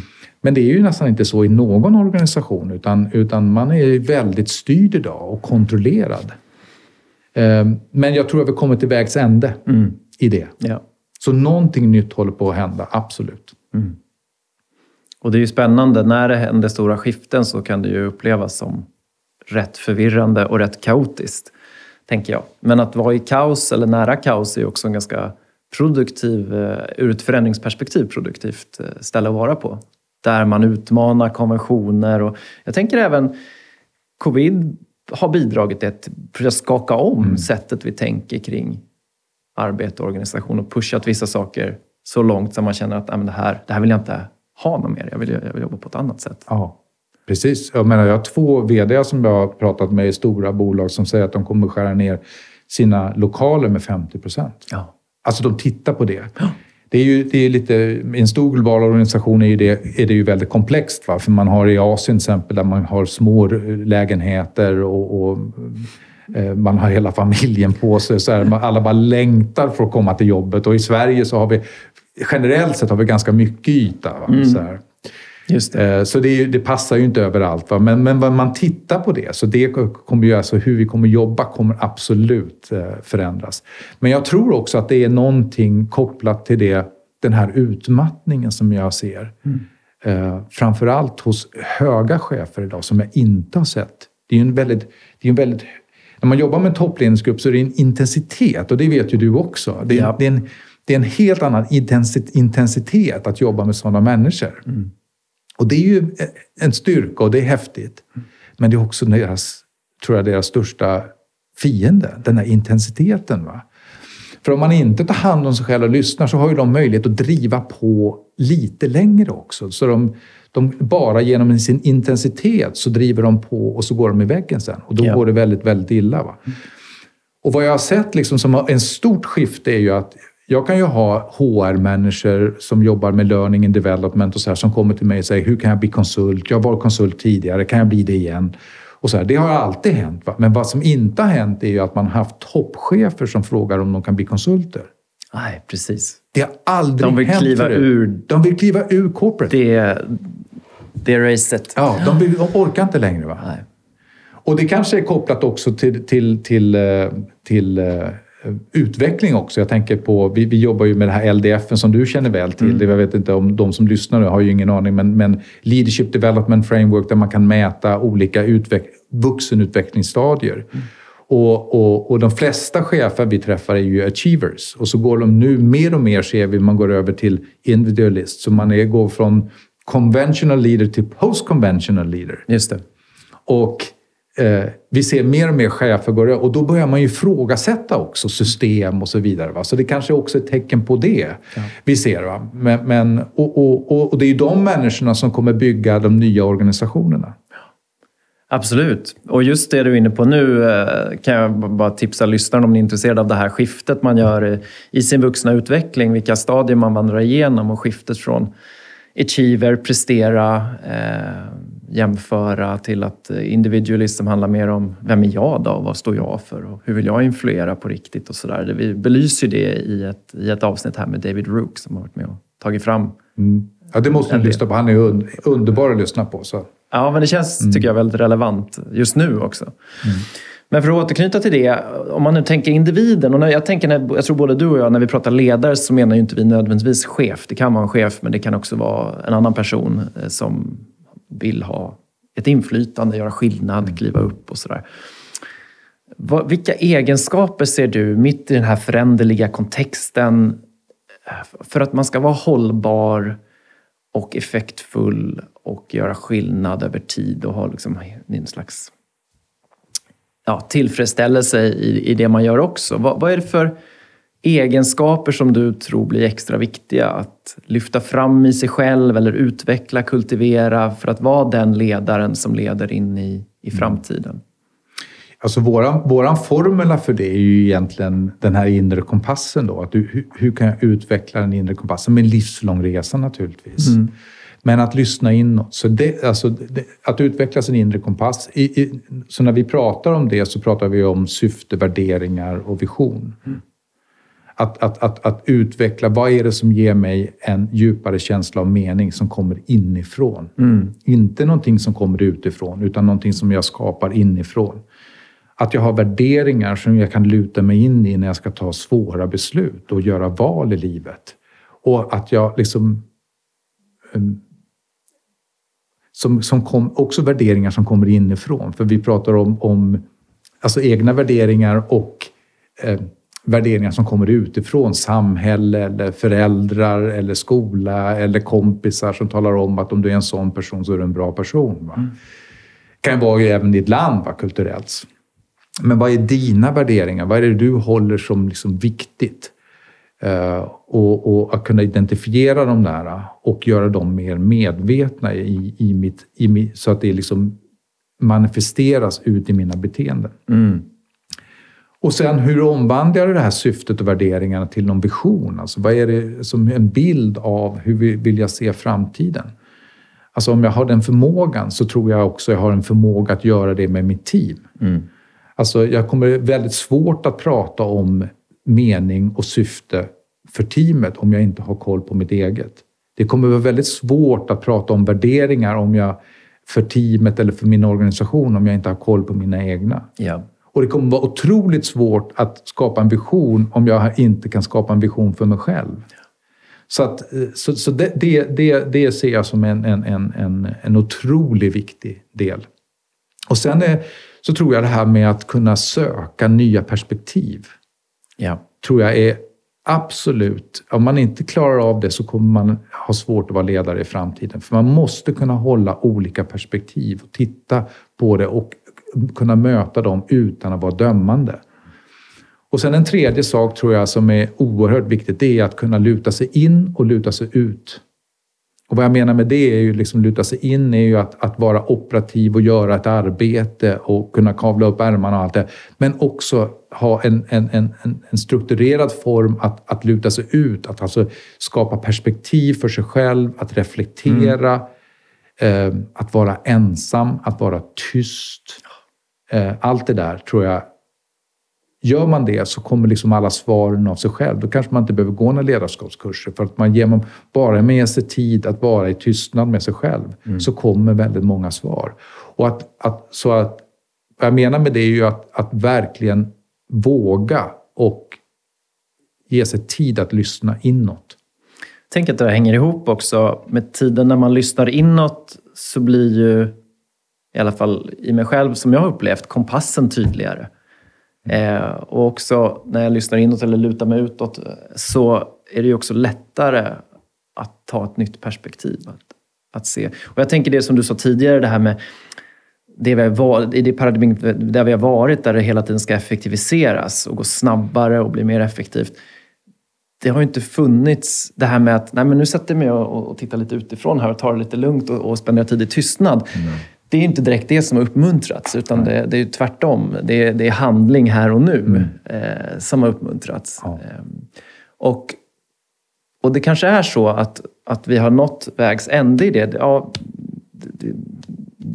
Men det är ju nästan inte så i någon organisation utan, utan man är väldigt styrd idag och kontrollerad. Ehm, men jag tror att vi kommer till vägs ände mm. i det. Ja. Så någonting nytt håller på att hända, absolut. Mm. Och det är ju spännande, när det händer stora skiften så kan det ju upplevas som rätt förvirrande och rätt kaotiskt, tänker jag. Men att vara i kaos eller nära kaos är ju också en ganska produktiv, eh, ur ett förändringsperspektiv produktivt eh, ställe att vara på. Där man utmanar konventioner och jag tänker även covid har bidragit till att skaka om mm. sättet vi tänker kring arbete och organisation och pushat vissa saker så långt som man känner att det, här, det här vill jag inte ha något mer. Jag vill, jag vill jobba på ett annat sätt. Ja, precis. Jag, menar, jag har två vd som jag har pratat med i stora bolag som säger att de kommer skära ner sina lokaler med 50 procent. Ja. Alltså de tittar på det. Ja. Det är ju det är lite, I en stor global organisation är, det, är det ju väldigt komplext. Va? För man har i Asien till exempel där man har små lägenheter och, och eh, man har hela familjen på sig. Så här, alla bara längtar för att komma till jobbet. Och i Sverige så har vi generellt sett har vi ganska mycket yta. Mm. Så, det. Eh, så det, det, passar ju inte överallt. Va? Men, men man tittar på det, så det kommer ju alltså hur vi kommer jobba kommer absolut eh, förändras. Men jag tror också att det är någonting kopplat till det, den här utmattningen som jag ser. Mm. Eh, framförallt hos höga chefer idag som jag inte har sett. Det är en väldigt, det är en väldigt när man jobbar med en toppledningsgrupp så är det en intensitet och det vet ju du också. Det är, ja. det är en, det är en helt annan intensitet att jobba med sådana människor. Mm. Och det är ju en styrka och det är häftigt. Men det är också deras, tror jag, deras största fiende, den här intensiteten. Va? För om man inte tar hand om sig själv och lyssnar så har ju de möjlighet att driva på lite längre också. Så de, de bara genom sin intensitet så driver de på och så går de i väggen sen. Och då ja. går det väldigt, väldigt illa. Va? Och vad jag har sett liksom som en stort skifte är ju att jag kan ju ha HR-människor som jobbar med learning and development och så här, som kommer till mig och säger hur kan jag bli konsult? Jag var konsult tidigare, kan jag bli det igen? Och så här, det har alltid hänt. Va? Men vad som inte har hänt är ju att man har haft toppchefer som frågar om de kan bli konsulter. Nej, precis. Det har aldrig de vill hänt kliva ur, De vill kliva ur corporate. Det, det racet. Ja, de, vill, de orkar inte längre. Va? Nej. Och det kanske är kopplat också till, till, till, eh, till, till eh, utveckling också. Jag tänker på, vi, vi jobbar ju med det här LDF som du känner väl till. Mm. Jag vet inte om de som lyssnar nu har ju ingen aning, men, men Leadership Development Framework där man kan mäta olika utveck, vuxenutvecklingsstadier. Mm. Och, och, och de flesta chefer vi träffar är ju achievers. Och så går de nu mer och mer ser vi, man går över till individualist. Så man är, går från conventional leader till post-conventional leader. Just det. Och eh, vi ser mer och mer chefer gå och då börjar man ju ifrågasätta också system och så vidare. Va? Så det kanske också är ett tecken på det ja. vi ser. Va? Men, men och, och, och, det är ju de människorna som kommer bygga de nya organisationerna. Absolut. Och just det du är inne på nu eh, kan jag bara tipsa lyssnarna om ni är intresserade av det här skiftet man gör i sin vuxna utveckling, vilka stadier man vandrar igenom och skiftet från achiever, prestera, eh, jämföra till att individualism handlar mer om vem är jag då? Vad står jag för? Och hur vill jag influera på riktigt? och så där. Vi belyser det i ett, i ett avsnitt här med David Rook som har varit med och tagit fram. Mm. Ja, det måste ni lyssna på. Han är un underbar att lyssna på. Så. Ja, men det känns, mm. tycker jag, väldigt relevant just nu också. Mm. Men för att återknyta till det, om man nu tänker individen. Och när jag, tänker när, jag tror både du och jag, när vi pratar ledare så menar ju inte vi nödvändigtvis chef. Det kan vara en chef, men det kan också vara en annan person eh, som vill ha ett inflytande, göra skillnad, mm. kliva upp och sådär. Vilka egenskaper ser du mitt i den här föränderliga kontexten för att man ska vara hållbar och effektfull och göra skillnad över tid och ha liksom en slags ja, tillfredsställelse i, i det man gör också. Vad, vad är det för egenskaper som du tror blir extra viktiga att lyfta fram i sig själv eller utveckla, kultivera för att vara den ledaren som leder in i, i framtiden? Alltså våran, våran formula för det är ju egentligen den här inre kompassen. Då. Att du, hur, hur, kan jag utveckla den inre kompassen? Med en livslång resa naturligtvis. Mm. Men att lyssna inåt. Så det, alltså, det, att utveckla sin inre kompass. I, i, så när vi pratar om det så pratar vi om syfte, värderingar och vision. Mm. Att, att, att, att utveckla, vad är det som ger mig en djupare känsla av mening som kommer inifrån? Mm. Inte någonting som kommer utifrån, utan någonting som jag skapar inifrån. Att jag har värderingar som jag kan luta mig in i när jag ska ta svåra beslut och göra val i livet. Och att jag liksom... Um, som, som kom, också värderingar som kommer inifrån. För vi pratar om, om alltså egna värderingar och eh, värderingar som kommer utifrån. Samhälle, eller föräldrar, eller skola eller kompisar som talar om att om du är en sån person så är du en bra person. Va? Mm. Det kan vara även i ett land va, kulturellt. Men vad är dina värderingar? Vad är det du håller som liksom viktigt? Uh, och, och, att kunna identifiera dem där och göra dem mer medvetna i, i mitt, i mitt, så att det liksom manifesteras ut i mina beteenden. Mm. Och sen hur omvandlar jag det här syftet och värderingarna till någon vision? Alltså vad är det som en bild av hur vill jag se framtiden? Alltså om jag har den förmågan så tror jag också jag har en förmåga att göra det med mitt team. Mm. Alltså jag kommer väldigt svårt att prata om mening och syfte för teamet om jag inte har koll på mitt eget. Det kommer vara väldigt svårt att prata om värderingar om jag, för teamet eller för min organisation om jag inte har koll på mina egna. Ja. Och det kommer vara otroligt svårt att skapa en vision om jag inte kan skapa en vision för mig själv. Så, att, eh, så, så det, det, det, det ser jag som en, en, en, en otroligt viktig del. Och sen är, så tror jag det här med att kunna söka nya perspektiv. Ja. Tror jag är absolut, om man inte klarar av det så kommer man ha svårt att vara ledare i framtiden. För man måste kunna hålla olika perspektiv och titta på det och kunna möta dem utan att vara dömande. Och sen en tredje sak tror jag som är oerhört viktigt, det är att kunna luta sig in och luta sig ut. Och vad jag menar med det är ju liksom luta sig in är ju att, att vara operativ och göra ett arbete och kunna kavla upp ärmarna och allt det. Men också ha en, en, en, en strukturerad form att, att luta sig ut, att alltså skapa perspektiv för sig själv, att reflektera, mm. eh, att vara ensam, att vara tyst. Eh, allt det där tror jag Gör man det så kommer liksom alla svaren av sig själv. Då kanske man inte behöver gå några ledarskapskurser. För att man ger man bara med sig tid att vara i tystnad med sig själv mm. så kommer väldigt många svar. Och att, att, så att, vad jag menar med det är ju att, att verkligen våga och ge sig tid att lyssna inåt. Tänk att det hänger ihop också med tiden när man lyssnar inåt så blir ju, i alla fall i mig själv som jag har upplevt, kompassen tydligare. Eh, och också när jag lyssnar inåt eller lutar mig utåt så är det ju också lättare att ta ett nytt perspektiv. Att, att se. Och jag tänker det som du sa tidigare, det här med det vi har, i det paradigmet där vi har varit, där det hela tiden ska effektiviseras och gå snabbare och bli mer effektivt. Det har ju inte funnits det här med att nej men nu sätter jag mig och, och tittar lite utifrån här och tar det lite lugnt och, och spenderar tid i tystnad. Mm det är inte direkt det som har uppmuntrats, utan det, det är tvärtom. Det är, det är, handling här och nu mm. eh, som har uppmuntrats. Ja. Eh, och, och det kanske är så att, att vi har nått vägs ände i det. Ja, det,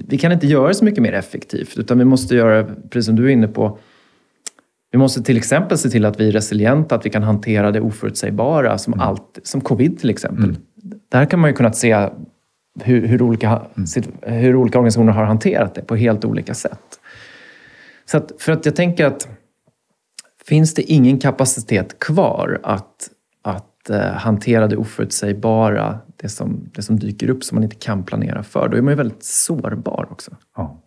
vi kan inte göra så mycket mer effektivt, utan vi måste göra, precis som du är inne på, vi måste till exempel se till att vi är resilienta, att vi kan hantera det oförutsägbara, som, mm. allt, som covid till exempel. Mm. Där kan man ju kunnat se hur, hur, olika, mm. hur olika organisationer har hanterat det på helt olika sätt. Så att, för att jag tänker att finns det ingen kapacitet kvar att, att uh, hantera det oförutsägbara, det som, det som dyker upp som man inte kan planera för, då är man ju väldigt sårbar också. Ja.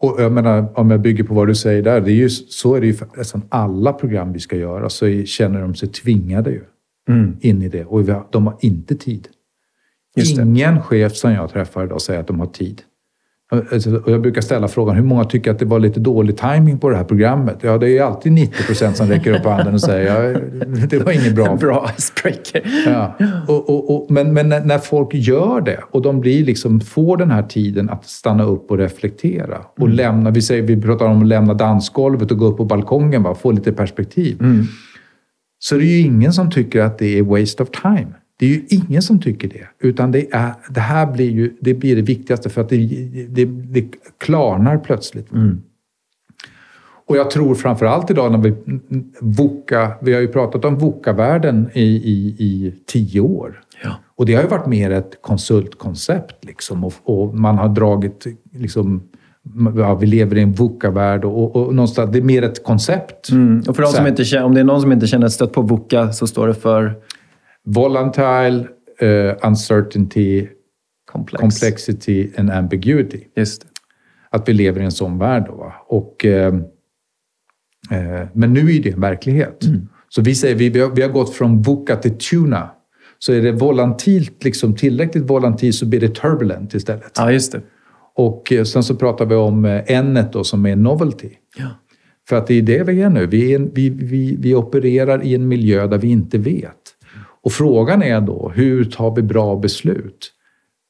Och jag menar, om jag bygger på vad du säger där, det är ju, så är det ju för nästan alla program vi ska göra, så känner de sig tvingade ju mm. in i det. Och de har inte tid. Ingen chef som jag träffar idag säger att de har tid. Alltså, och jag brukar ställa frågan, hur många tycker att det var lite dålig timing på det här programmet? Ja, det är alltid 90 procent som räcker upp handen och säger, ja, det var inget bra. *laughs* Bra icebreaker. Ja. Och, och, och, men men när, när folk gör det och de blir liksom, får den här tiden att stanna upp och reflektera och Mm. lämna, vi, säger, vi pratar om att lämna dansgolvet och gå upp på balkongen, va, få lite perspektiv. Mm. Så det är ju ingen som tycker att det är waste of time. Det är ju ingen som tycker det. Utan det, är, det här blir ju det, blir det viktigaste för att det, det, det klarnar plötsligt. Mm. Och jag tror framför allt idag när vi VUCA, vi har ju pratat om VUCA-världen i, i, i tio år. Ja. Och det har ju varit mer ett konsultkoncept liksom. Och, och man har dragit liksom, ja, vi lever i en VUCA-värld och, och, och någonstans, det är mer ett koncept. Mm. Och för de som inte känner, om det är någon som inte känner stött på VUCA så står det för Volatile, eh, uncertainty, komplex. complexity and ambiguity. Just det. Att vi lever i en sån värld. Då, va? Och, eh, eh, men nu är det en verklighet. Så vi säger vi, vi, har, vi har gått från VUCA till tuna. Så är det volatilt, liksom, tillräckligt volatilt så blir det turbulent istället. Ja, just det. Och eh, sen så pratar vi om eh, N-et då som är novelty. Ja. För att det är det vi är nu. Vi, är, vi, vi, vi opererar i en miljö där vi inte vet. Och frågan är då, hur tar vi bra beslut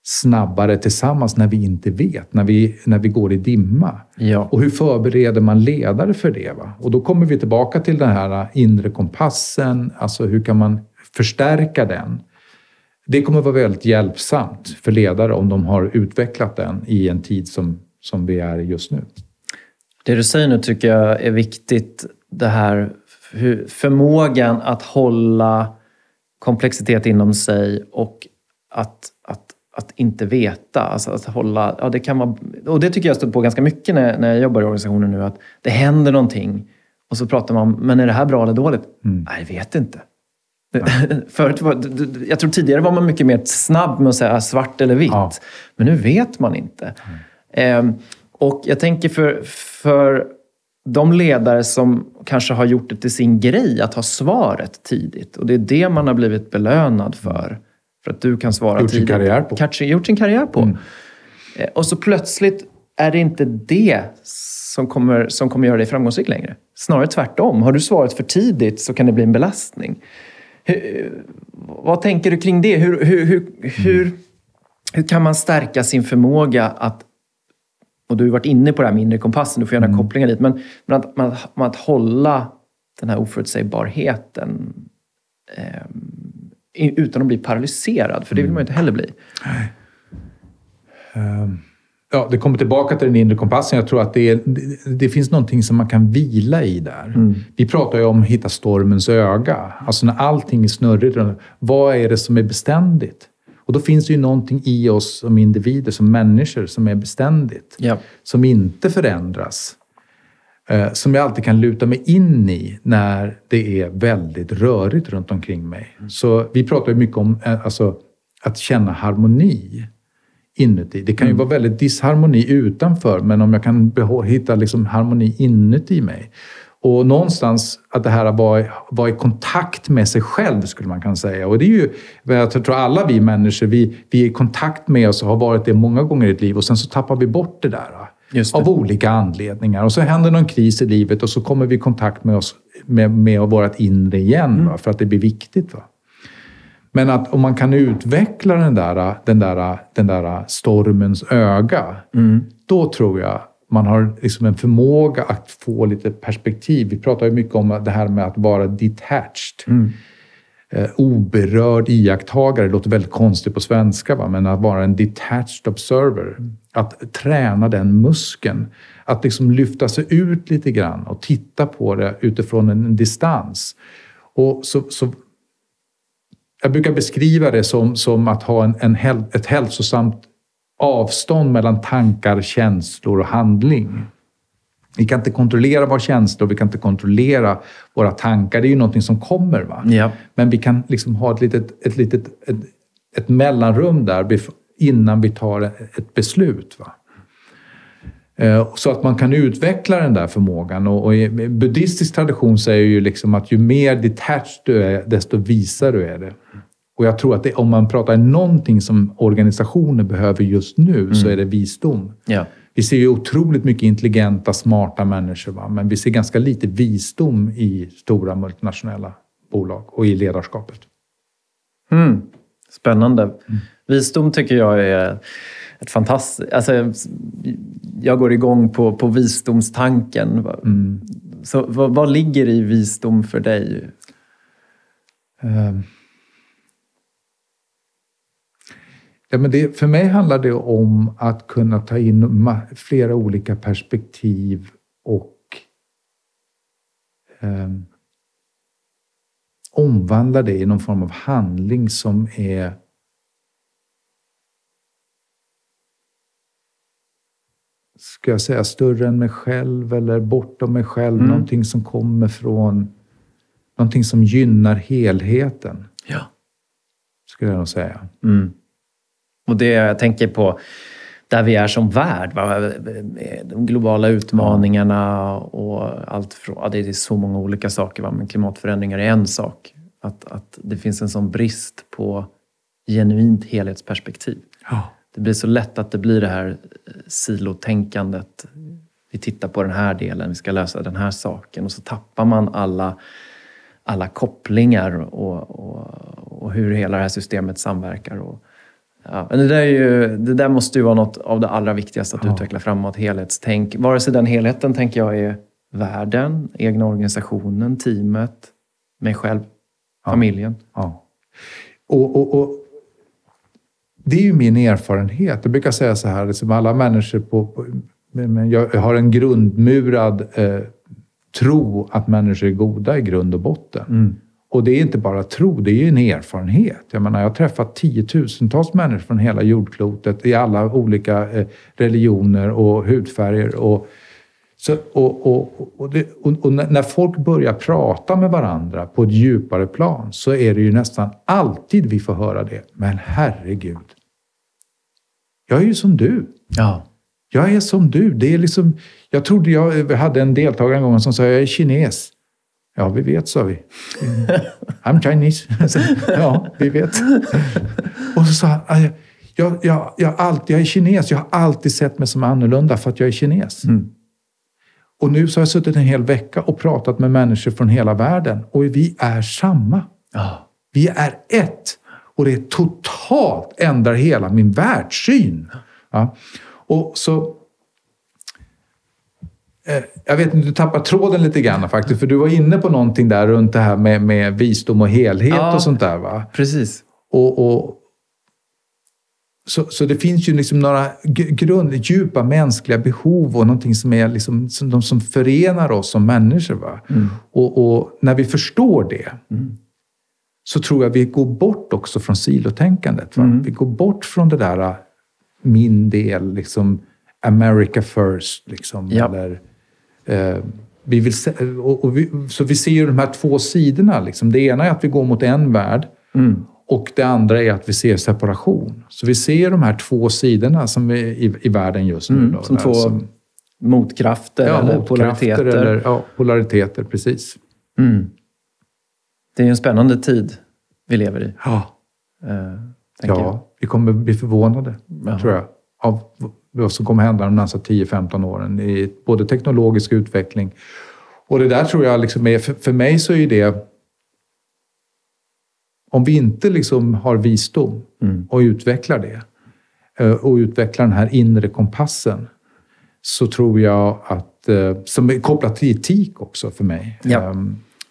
snabbare tillsammans när vi inte vet, när vi, när vi går i dimma? Ja. Och hur förbereder man ledare för det? Va? Och då kommer vi tillbaka till den här inre kompassen, alltså hur kan man förstärka den? Det kommer vara väldigt hjälpsamt för ledare om de har utvecklat den i en tid som, som vi är i just nu. Det du säger nu tycker jag är viktigt. Det här förmågan att hålla komplexitet inom sig och att, att, att inte veta. Alltså att hålla, ja, det kan vara, och det tycker jag stött på ganska mycket när, när jag jobbar i organisationer nu. Att det händer någonting och så pratar man om, men är det här bra eller dåligt? Nej, jag vet inte. *laughs* Förut var, d- d- jag tror tidigare var man mycket mer snabb med att säga svart eller vitt. Ja. Men nu vet man inte. Ehm, och jag tänker för, för de ledare som kanske har gjort det till sin grej att ha svaret tidigt. Och det är det man har blivit belönad för. För att du kan svara Gjort sin tidigt. karriär på. Kanske gjort sin karriär på. Eh, Och så plötsligt är det inte det som kommer, som kommer göra dig framgångsrik längre. Snarare tvärtom. Har du svarat för tidigt så kan det bli en belastning. Hur, vad tänker du kring det? Hur, hur, hur, hur, hur kan man stärka sin förmåga att och du har varit inne på det här med inre kompassen, du får gärna kopplingar dit, men, men att, man, man att hålla den här oförutsägbarheten eh, utan att bli paralyserad, för det vill man ju inte heller bli. Ja, det kommer tillbaka till den inre kompassen. Jag tror att det, är, det, det finns någonting som man kan vila i där. Vi pratar ju om att hitta stormens öga. Alltså när allting är snurrigt. Vad är det som är beständigt? Och då finns det ju någonting i oss som individer, som människor, som är beständigt. Ja. Som inte förändras. Eh, som jag alltid kan luta mig in i när det är väldigt rörigt runt omkring mig. Så vi pratar ju mycket om eh, alltså, att känna harmoni inuti. Det kan ju vara väldigt disharmoni utanför, men om jag kan hitta liksom harmoni inuti mig. Och någonstans att det här var, var i kontakt med sig själv, skulle man kunna säga. Och det är ju, jag tror alla vi människor, vi, vi är i kontakt med oss och har varit det många gånger i ett liv och sen så tappar vi bort det där. Det. Av olika anledningar. Och så händer någon kris i livet och så kommer vi i kontakt med oss, med, med vårt inre igen, va? för att det blir viktigt. Va? Men att om man kan utveckla den där, den där, den där stormens öga, då tror jag man har liksom en förmåga att få lite perspektiv. Vi pratar ju mycket om det här med att vara detached. Eh, oberörd iakttagare, det låter väldigt konstigt på svenska, va? men att vara en detached observer. Att träna den muskeln. Att liksom lyfta sig ut lite grann och titta på det utifrån en distans. Och så, så jag brukar beskriva det som, som att ha en, en ett hälsosamt avstånd mellan tankar, känslor och handling. Vi kan inte kontrollera våra känslor, vi kan inte kontrollera våra tankar. Det är ju någonting som kommer. Va? Ja. Men vi kan liksom ha ett litet, ett litet ett, ett mellanrum där innan vi tar ett beslut. Va? Eh, Så att man kan utveckla den där förmågan. Och, och i buddhistisk tradition säger ju liksom att ju mer detached du är, desto visare du är det. Och jag tror att det, om man pratar någonting som organisationer behöver just nu Mm. så är det visdom. Ja. Vi ser ju otroligt mycket intelligenta, smarta människor, va? men vi ser ganska lite visdom i stora multinationella bolag och i ledarskapet. Mm. Spännande. Visdom tycker jag är ett fantastiskt... Alltså, jag går igång på, på visdomstanken. Så vad, vad ligger i visdom för dig? Ehm. Ja, men det, för mig handlar det om att kunna ta in flera olika perspektiv och ehm, omvandla det i någon form av handling som är ska jag säga större än mig själv eller bortom mig själv. Någonting som kommer från någonting som gynnar helheten, Ja. skulle jag nog säga. Mm. Och det jag tänker på där vi är som värld. Va? De globala utmaningarna och allt från... Ja, det är så många olika saker, va? men klimatförändringar är en sak. Att, att det finns en sån brist på genuint helhetsperspektiv. Ja. Det blir så lätt att det blir det här eh, silotänkandet. Vi tittar på den här delen, vi ska lösa den här saken. Och så tappar man alla, alla kopplingar och, och, och hur hela det här systemet samverkar. Och, ja, men det, där är ju, det där måste ju vara något av det allra viktigaste att Ja. utveckla framåt. Helhetstänk. Vare sig den helheten tänker jag är världen, egna organisationen, teamet, mig själv, familjen. Ja. Och, och, och det är ju min erfarenhet. Jag brukar säga så här, liksom alla människor på... på jag har en grundmurad eh, tro att människor är goda i grund och botten. Och det är inte bara tro, det är ju en erfarenhet. Jag menar, jag har träffat tiotusentals människor från hela jordklotet i alla olika eh, religioner och hudfärger. Och, så, och, och, och, det, och, när folk börjar prata med varandra på ett djupare plan så är det ju nästan alltid vi får höra det. Men herregud, jag är ju som du. Ja. Jag är som du. Det är liksom, jag trodde jag hade en deltagare en gång som sa jag är kines. Ja, vi vet, sa vi. I'm Chinese. *laughs* Ja, vi vet. Och så sa han, "Aj, jag, jag, jag, alltid, jag är kines. Jag har alltid sett mig som annorlunda för att jag är kines. Och nu så har jag suttit en hel vecka och pratat med människor från hela världen. Och vi är samma. Ja. Vi är ett. Och det totalt ändrar hela min världssyn. Ja. Och så... Eh, jag vet inte, du tappar tråden lite grann faktiskt. För du var inne på någonting där runt det här med, med visdom och helhet Ja. och sånt där. Va? Precis. Och, och, så, så det finns ju liksom några grund, djupa mänskliga behov och någonting som är liksom, som, de som förenar oss som människor. Va? Och, och när vi förstår det så tror jag vi går bort också från silotänkandet. Va? Vi går bort från det där äh, min del, liksom America first. Liksom, Ja. eller, vi vill se, och, och vi, så vi ser ju de här två sidorna. Liksom. Det ena är att vi går mot en värld och det andra är att vi ser separation. Så vi ser de här två sidorna som är i, i världen just nu. Mm, då, som där två motkrafter ja, eller motkrafter polariteter. Eller, ja, polariteter, precis. Mm. Det är en spännande tid vi lever i. Ja, Eh, tänker jag. ja vi kommer bli förvånade, Ja. tror jag, av vad som kommer hända de närmaste 10-15 åren i både teknologisk utveckling och det där tror jag liksom är, för, för mig så är det om vi inte liksom har visdom och utvecklar det eh, och utvecklar den här inre kompassen så tror jag att, eh, som är kopplat till etik också för mig, Ja. eh,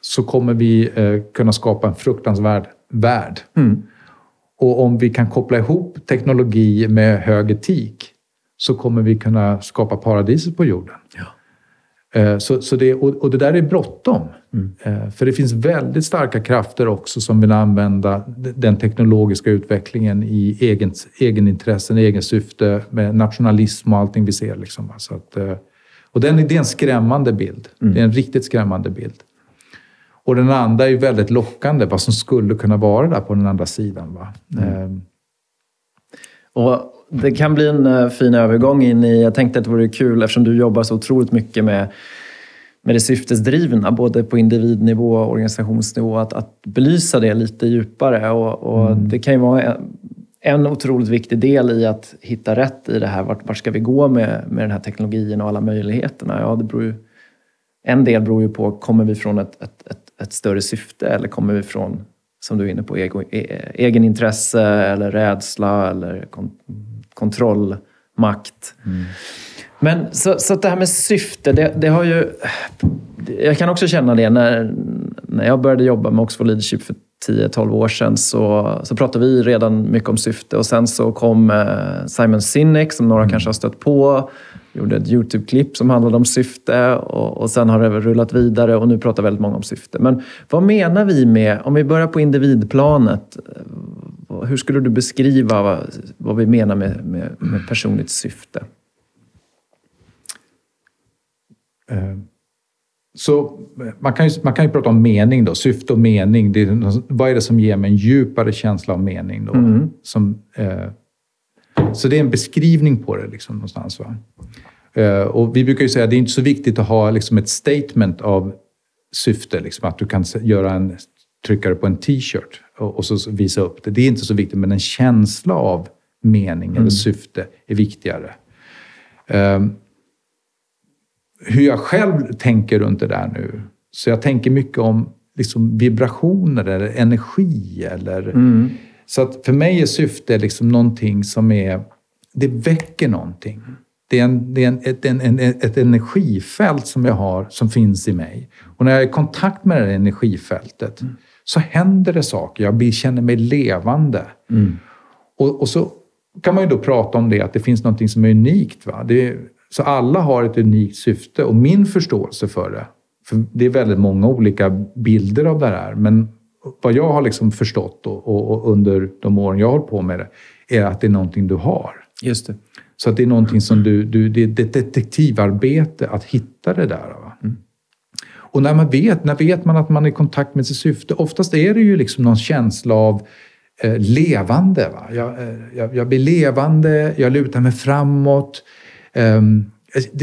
så kommer vi eh, kunna skapa en fruktansvärd värld. Och om vi kan koppla ihop teknologi med hög etik så kommer vi kunna skapa paradiset på jorden. Eh, Så, så det, och, det där är bråttom. Eh, För det finns väldigt starka krafter också som vill använda den teknologiska utvecklingen i egen, egenintressen, egen syfte, med nationalism och allting vi ser. Liksom. Så att, eh, och den, det är en skrämmande bild. Det är en riktigt skrämmande bild. Och den andra är väldigt lockande, vad som skulle kunna vara där på den andra sidan. Va? Eh, Och det kan bli en eh, fin övergång in i... Jag tänkte att det vore kul eftersom du jobbar så otroligt mycket med, med det syftesdrivna, både på individnivå och organisationsnivå, att, att belysa det lite djupare. Och, och mm. Det kan ju vara en, en otroligt viktig del i att hitta rätt i det här. Vart, vart ska vi gå med, med den här teknologin och alla möjligheterna? Ja, det beror ju, en del beror ju på, kommer vi från ett, ett, ett, ett större syfte eller kommer vi från, som du är inne på, ego, e, egenintresse eller rädsla eller kontroll, makt. Mm. Men så, så det här med syfte, det, det, har ju... Jag kan också känna det när, när jag började jobba med Oxford Leadership för 10-12 år sedan så, så pratade vi redan mycket om syfte och sen så kom eh, Simon Sinek som några mm. kanske har stött på, gjorde ett YouTube-klipp som handlade om syfte och, och sen har det rullat vidare och nu pratar väldigt många om syfte. Men vad menar vi med, om vi börjar på individplanet, hur skulle du beskriva vad, vad vi menar med, med, med personligt syfte? Uh. Så man kan, ju, man kan ju prata om mening då, syfte och mening. Det är, vad är det som ger mig en djupare känsla av mening? Då? Mm. Som, eh, så det är en beskrivning på det liksom, någonstans. Va? Eh, och vi brukar ju säga att det är inte så viktigt att ha liksom, ett statement av syfte. Liksom, att du kan göra en, trycka det på en t-shirt och, och, så visa upp det. Det är inte så viktigt, men en känsla av mening mm. eller syfte är viktigare. Eh, hur jag själv tänker runt det där nu. Så jag tänker mycket om liksom vibrationer eller energi. Eller, mm. Så att för mig är syfte liksom någonting som är... Det väcker någonting. Det är, en, det är en, ett, en, en, ett energifält som jag har, som finns i mig. Och när jag är i kontakt med det här energifältet mm. så händer det saker. Jag blir, känner mig levande. Mm. Och, och, så kan man ju då prata om det, att det finns någonting som är unikt. Va? Det, så alla har ett unikt syfte och min förståelse för det, för det är väldigt många olika bilder av det här, men vad jag har liksom förstått och, och, och under de åren jag har hållit på med det, är att det är någonting du har. Just det. Så att det är någonting som du, du det är ett detektivarbete att hitta det där. Mm. Och när man vet, när vet man att man är i kontakt med sitt syfte? Oftast är det ju liksom någon känsla av eh, levande. Va? Jag, eh, jag, jag, blir levande, jag lutar mig framåt, Um,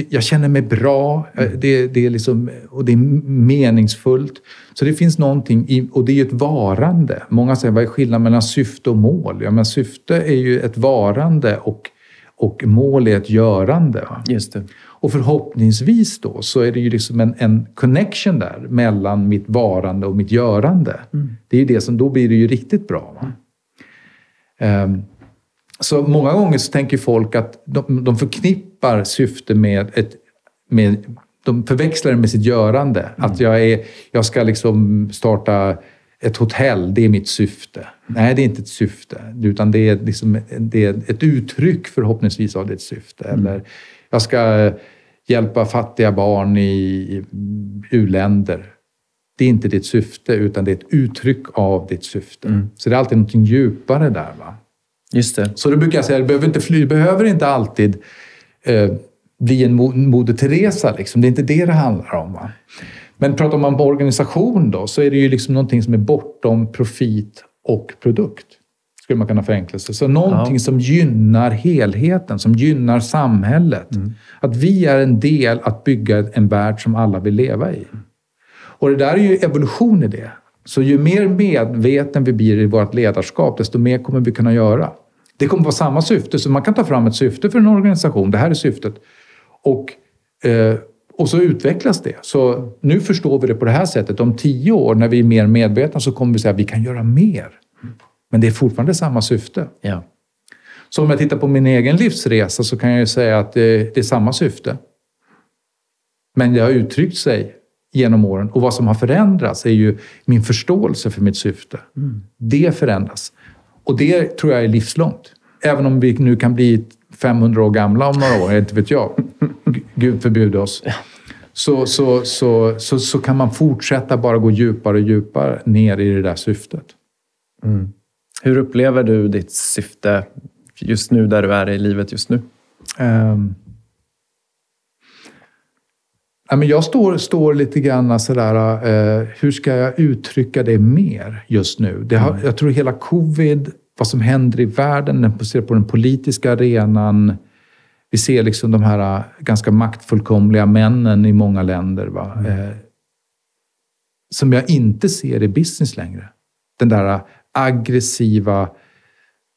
jag känner mig bra, eh, det, det, är liksom, och det är meningsfullt. Så det finns någonting, i, och det är ju ett varande. Många säger, vad är skillnaden mellan syfte och mål? Ja, men syfte är ju ett varande och, och mål är ett görande. Just det. Och förhoppningsvis då så är det ju liksom en, en connection där mellan mitt varande och mitt görande. Mm. Det är ju det som, då blir det ju riktigt bra. Um, så många gånger så tänker folk att de, de förknippar syfte med ett... Med, de förväxlar det med sitt görande. Mm. Att jag, är, jag ska liksom starta ett hotell, det är mitt syfte. Nej, det är inte ett syfte. Utan det är, liksom, det är ett uttryck förhoppningsvis av ditt syfte. Mm. Eller jag ska hjälpa fattiga barn i, u-länder. Det är inte ditt syfte, utan det är ett uttryck av ditt syfte. Mm. Så det är alltid något djupare där. Va? Just det. Så då brukar jag säga, det behöver inte, fly, behöver inte alltid eh, bli en Moder Teresa. Liksom. Det är inte det det handlar om. Va? Men pratar man om organisation då, så är det ju liksom någonting som är bortom profit och produkt. Skulle man kunna förenkla sig. Så någonting ja. som gynnar helheten, som gynnar samhället. Mm. Att vi är en del att bygga en värld som alla vill leva i. Och det där är ju evolution i det. Så ju mer medveten vi blir i vårt ledarskap, desto mer kommer vi kunna göra. Det kommer vara samma syfte, så man kan ta fram ett syfte för en organisation. Det här är syftet. Och, eh, och så utvecklas det. Så nu förstår vi det på det här sättet. Om tio år, när vi är mer medvetna, så kommer vi säga att vi kan göra mer. Men det är fortfarande samma syfte. Ja. Så om jag tittar på min egen livsresa så kan jag ju säga att det, det är samma syfte. Men det har uttryckt sig genom åren. Och vad som har förändrats är ju min förståelse för mitt syfte. Mm. Det förändras. Och det tror jag är livslångt. Även om vi nu kan bli 500 år gamla om några år, inte vet jag. Gud förbjude oss. Så, så, så, så, så kan man fortsätta bara gå djupare och djupare ner i det där syftet. Mm. Hur upplever du ditt syfte just nu, där du är i livet just nu? Um, Ja, men jag står, står lite grann sådär, eh, hur ska jag uttrycka det mer just nu? Det har, mm. Jag tror hela covid, vad som händer i världen, på den politiska arenan. Vi ser liksom de här ganska maktfullkomliga männen i många länder. Va? Mm. Eh, som jag inte ser i business längre. Den där aggressiva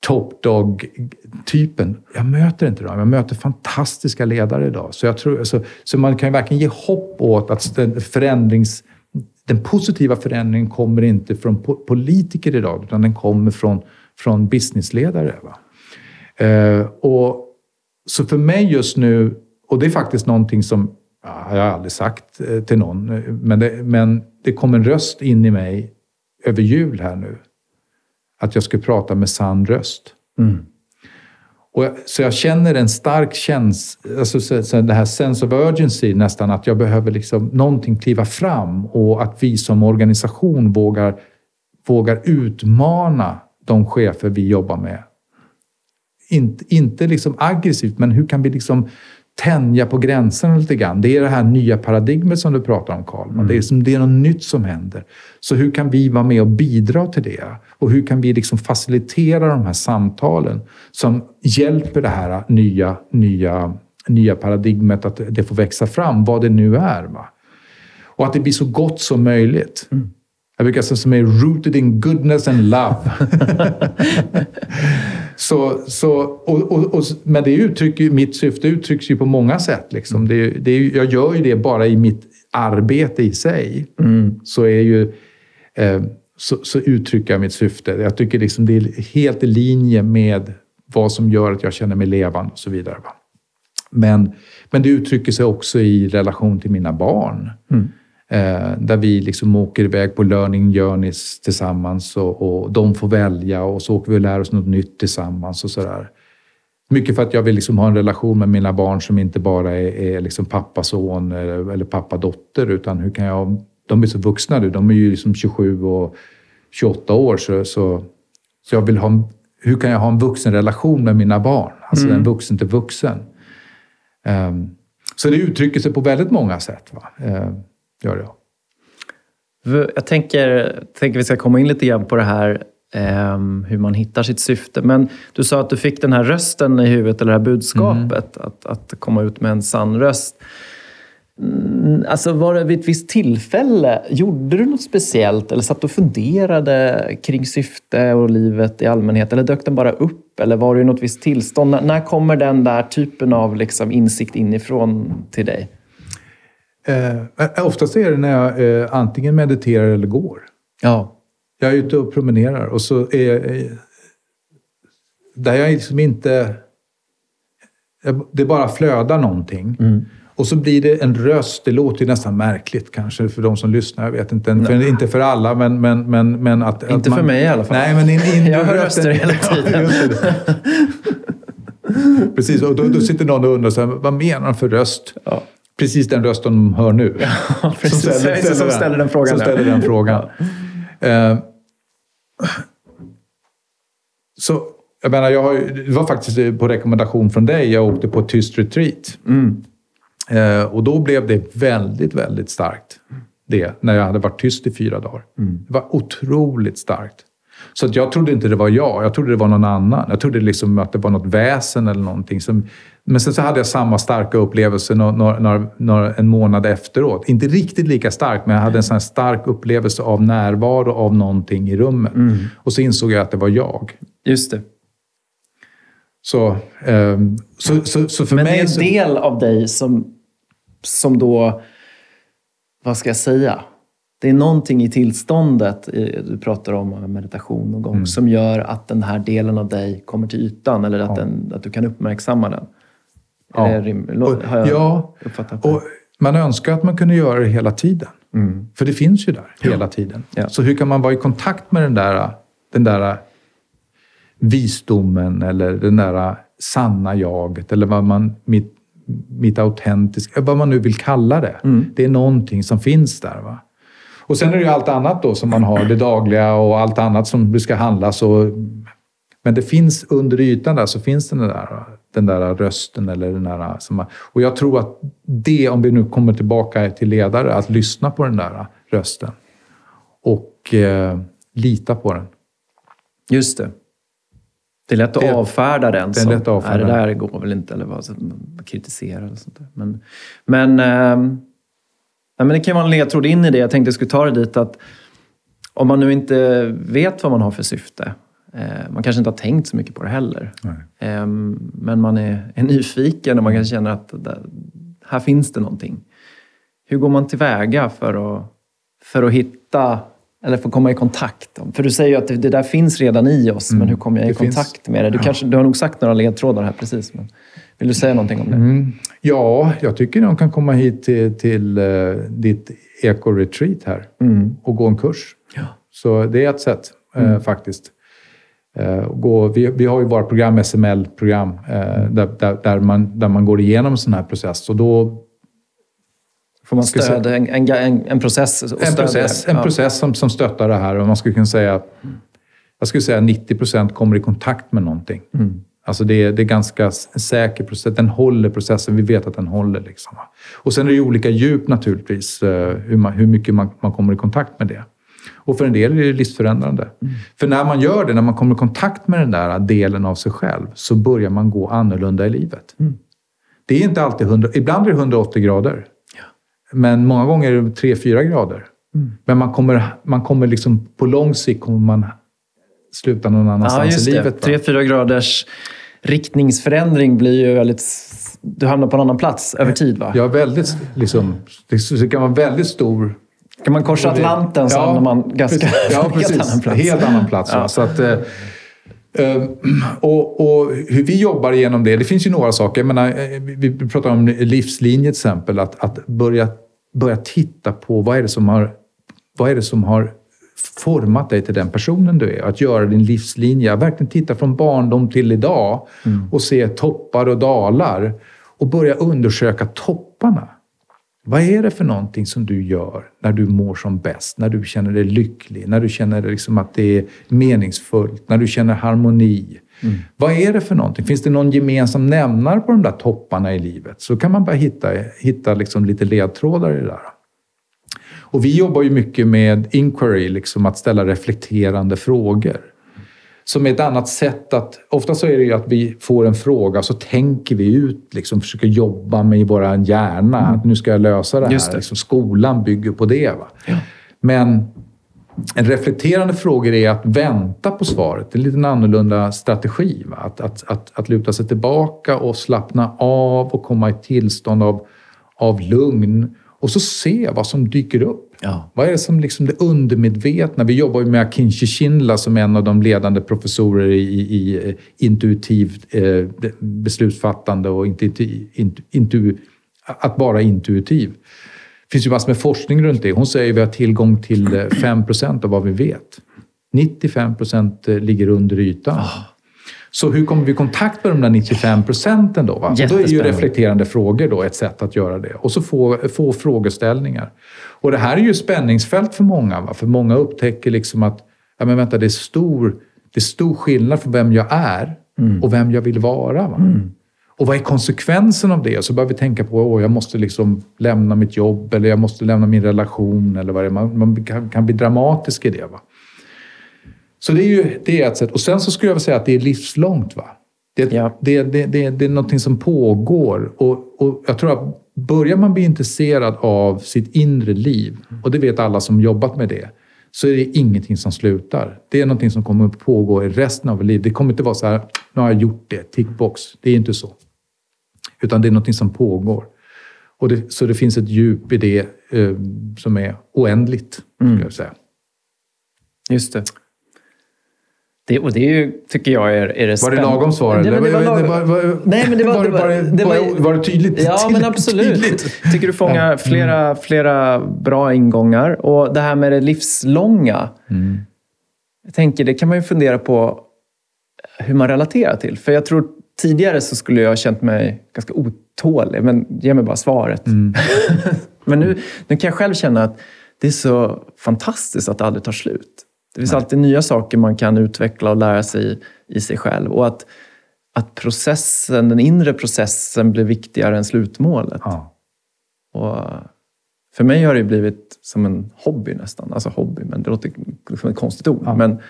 top dog-typen. Jag möter inte dem. Jag möter fantastiska ledare idag. Så, jag tror, så, så man kan verkligen ge hopp åt att den, förändrings, den positiva förändringen kommer inte från politiker idag, utan den kommer från, från businessledare. Va? Eh, och, så för mig just nu, och det är faktiskt någonting som ja, jag har aldrig sagt eh, till någon, men det, men det kom en röst in i mig över jul här nu att jag skulle prata med sann röst. Mm. Och jag, så jag känner en stark känsla, alltså så, så det här sense of urgency nästan, att jag behöver liksom någonting kliva fram och att vi som organisation vågar, vågar utmana de chefer vi jobbar med. Inte, inte liksom aggressivt, men hur kan vi liksom tänja på gränserna lite grann. Det är det här nya paradigmet som du pratar om, Karl. Mm. Det, är som, det är något nytt som händer. Så hur kan vi vara med och bidra till det? Och hur kan vi liksom facilitera de här samtalen som hjälper det här nya, nya, nya paradigmet att det får växa fram, vad det nu är. Va? Och att det blir så gott som möjligt. Mm. Jag brukar säga som är rooted in goodness and love. *laughs* *laughs* så, så, och, och, och, men det uttrycker, mitt syfte uttrycks ju på många sätt. Liksom. Det, det, jag gör ju det bara i mitt arbete i sig. Mm. Så, är ju, eh, så, så, uttrycker jag mitt syfte. Jag tycker liksom det är helt i linje med vad som gör att jag känner mig levande och så vidare. Men, men det uttrycker sig också i relation till mina barn. Mm. Eh, där vi liksom åker iväg på learning journeys tillsammans och, och de får välja och så åker vi och lär oss något nytt tillsammans och sådär. Mycket för att jag vill liksom ha en relation med mina barn som inte bara är, är liksom pappa-son eller, eller pappa-dotter utan hur kan jag... De är så vuxna nu, de är ju liksom 27 och 28 år så, så, så jag vill ha... Hur kan jag ha en vuxenrelation med mina barn? Alltså mm. en vuxen till vuxen. Um, så det uttrycker sig på väldigt många sätt. Va? Uh, gör jag. Jag tänker, tänker vi ska komma in lite grann på det här eh, hur man hittar sitt syfte. Men du sa att du fick den här rösten i huvudet, eller det här budskapet, mm. att, att komma ut med en sann röst. Mm, alltså var det vid ett visst tillfälle, gjorde du något speciellt eller satt och funderade kring syfte och livet i allmänhet? Eller dök den bara upp? Eller var du i något visst tillstånd? När, när kommer den där typen av liksom insikt inifrån till dig? Eh, eh, oftast är det när jag eh, antingen mediterar eller går. Ja. Jag är ute och promenerar och så är jag... Eh, där jag liksom inte... Det bara flödar någonting. Mm. Och så blir det en röst. Det låter ju nästan märkligt kanske för de som lyssnar. Jag vet inte. För, inte för alla, men, men, men, men att... Inte att man, för mig i alla fall. Nej, men in, in, *laughs* jag hör röster hela *laughs* tiden. Precis, och då, då, sitter någon och undrar så här, vad menar han för röst? Ja precis den rösten de hör nu. Ja, *laughs* precis. Som ställer, ställer, som ställer den frågan. Som ställer den frågan. Uh, så, jag menar, jag har, det var faktiskt på rekommendation från dig jag åkte på ett tyst retreat. Mm. Uh, och då blev det väldigt, väldigt starkt. Det, när jag hade varit tyst i fyra dagar. Mm. Det var otroligt starkt. Så att jag trodde inte det var jag, jag trodde det var någon annan. Jag trodde liksom att det var något väsen eller någonting. Som, men sen så hade jag samma starka upplevelse några, några, några, en månad efteråt. Inte riktigt lika stark, men jag hade en sån stark upplevelse av närvaro av någonting i rummet. Mm. Och så insåg jag att det var jag. Just det. Så, um, så, så, så, för men mig... Men det är en del av dig som, som då... Vad ska jag säga? det är någonting i tillståndet, du pratar om meditation och gång, mm. som gör att den här delen av dig kommer till ytan eller att, ja. den, att du kan uppmärksamma den. Ja, och, har ja det? och man önskar att man kunde göra det hela tiden. Mm. För det finns ju där ja. hela tiden. Ja. Så hur kan man vara i kontakt med den där, den där visdomen eller den där sanna jaget eller vad man, mitt, mitt autentiska, vad man nu vill kalla det. Mm. Det är någonting som finns där. Va? Och sen är det ju allt annat då som man har, det dagliga och allt annat som ska handlas. Och, men det finns under ytan där så finns den där, den där rösten. Eller den där, och jag tror att det, om vi nu kommer tillbaka till ledare, att lyssna på den där rösten. Och eh, lita på den. Just det. Det är lätt att Det- avfärda den det är lätt att avfärda. "Nej, det där går väl inte, eller vad, så man kritiserar eller sånt där. Men, men, ja, men det kan vara en ledtråd in i det. Jag tänkte jag skulle ta det dit att om man nu inte vet vad man har för syfte, eh, man kanske inte har tänkt så mycket på det heller, Nej. Ehm, men man är, är nyfiken och man kanske känner att där, här finns det någonting. Hur går man tillväga för att, för att hitta, eller för att komma i kontakt? För du säger ju att det, det där finns redan i oss, men hur kommer jag i det finns. kontakt med det? Du, kanske, du har nog sagt några ledtrådar här precis, men vill du säga någonting om det? Mm. Ja, jag tycker de kan komma hit till, till eh, ditt eco-retreat här och gå en kurs. Ja. Så det är ett sätt eh, faktiskt. Eh, gå, vi, vi har ju våra program, SML-program, eh, där, där, där, man, där man går igenom en sån här process. Och då, Får man stöd, en, en, en, en process? en process, en process som, som stöttar det här. Och man skulle kunna säga, jag skulle säga 90 procent kommer i kontakt med någonting. Mm. Alltså det är, det är ganska säker process. Den håller processen. Vi vet att den håller. Liksom. Och sen är det ju olika djup naturligtvis, eh, hur, man, hur mycket man, man kommer i kontakt med det. Och för en del är det livsförändrande. För när man gör det, när man kommer i kontakt med den där delen av sig själv, så börjar man gå annorlunda i livet. Det är inte alltid 100, ibland är det 180 grader. Men många gånger är det 3-4 grader. Men man kommer, man kommer liksom, på lång sikt kommer man sluta någon Ja, annanstans just i livet. Tre, fyra graders riktningsförändring blir ju väldigt... Du hamnar på en annan plats över tid, va? Är väldigt, liksom, det kan vara väldigt stor... Kan man korsa Atlanten så hamnar man ganska precis. Ja, *laughs* en helt precis. annan plats. Helt annan plats. Ja. Så att, eh, eh, och, och hur vi jobbar igenom det, det finns ju några saker. Jag menar, eh, vi, pratar om livslinje till exempel. Att, att börja, börja titta på vad är, det som har, vad är det som har format dig till den personen du är. Att göra din livslinje. Verkligen titta från barndom till idag och se toppar och dalar. Och börja undersöka topparna. Vad är det för någonting som du gör när du mår som bäst? När du känner dig lycklig? När du känner liksom att det är meningsfullt? När du känner harmoni? Vad är det för någonting? Finns det någon gemensam nämnare på de där topparna i livet? Så kan man bara hitta, hitta liksom lite ledtrådar i det där. Och vi jobbar ju mycket med inquiry, liksom att ställa reflekterande frågor. Som är ett annat sätt att... Ofta så är det ju att vi får en fråga så tänker vi ut, liksom försöker jobba med i vår hjärna. Att nu ska jag lösa det här. Just det. Liksom, skolan bygger på det. Va? Men en reflekterande fråga är att vänta på svaret. Det är en lite annorlunda strategi. Va? Att, att, att, att luta sig tillbaka och slappna av och komma i tillstånd av, av lugn. Och så se vad som dyker upp. Ja. Vad är det som liksom det undermedvetna? Vi jobbar ju med Akinci Schindler som är en av de ledande professorer i, i, i intuitivt eh, beslutsfattande och inte, inte, intu, att vara intuitiv. Det finns ju massor med forskning runt det. Hon säger att vi har tillgång till eh, 5 av vad vi vet. 95% ligger under ytan. Så hur kommer vi i kontakt med de där 95 procenten då? Va? Då är ju reflekterande frågor då ett sätt att göra det. Och så få, få frågeställningar. Och det här är ju spänningsfält för många. Va? För många upptäcker liksom att ja, men vänta, det, är stor, det är stor skillnad för vem jag är och vem jag vill vara. Va? Och vad är konsekvensen av det? Så börjar vi tänka på att jag måste liksom lämna mitt jobb eller jag måste lämna min relation. eller vad det är. Man, man kan, kan bli dramatisk i det. Va? Så det är ju det är ett sätt. Och sen så skulle jag vilja säga att det är livslångt. Va? Det, Ja. det, det, det, det är någonting som pågår. Och, och jag tror att börjar man bli intresserad av sitt inre liv, och det vet alla som jobbat med det, så är det ingenting som slutar. Det är någonting som kommer att pågå i resten av livet. Det kommer inte vara så här, nu har jag gjort det, tickbox. Det är inte så. Utan det är någonting som pågår. Och det, så det finns ett djup i det eh, som är oändligt, skulle jag säga. Just det. Det. Och det är ju, tycker jag är, är det Var det lagom svar? Nej, men det var Var- lagom. var- var- Nej, men det var... det det var- var det tydligt? Ja, men absolut. tydligt. tycker du fångar flera, flera bra ingångar. Och det här med det livslånga. Jag tänker, det kan man ju fundera på hur man relaterar till. För jag tror tidigare så skulle jag ha känt mig ganska otålig. Men ge mig bara svaret. *laughs* men nu, nu kan jag själv känna att det är så fantastiskt att det aldrig tar slut. Det finns alltid nya saker man kan utveckla och lära sig i, i sig själv. Och att, att processen, den inre processen blir viktigare än slutmålet. Ja. Och för mig har det blivit som en hobby nästan. Alltså hobby, men det låter som ett konstigt ord. Men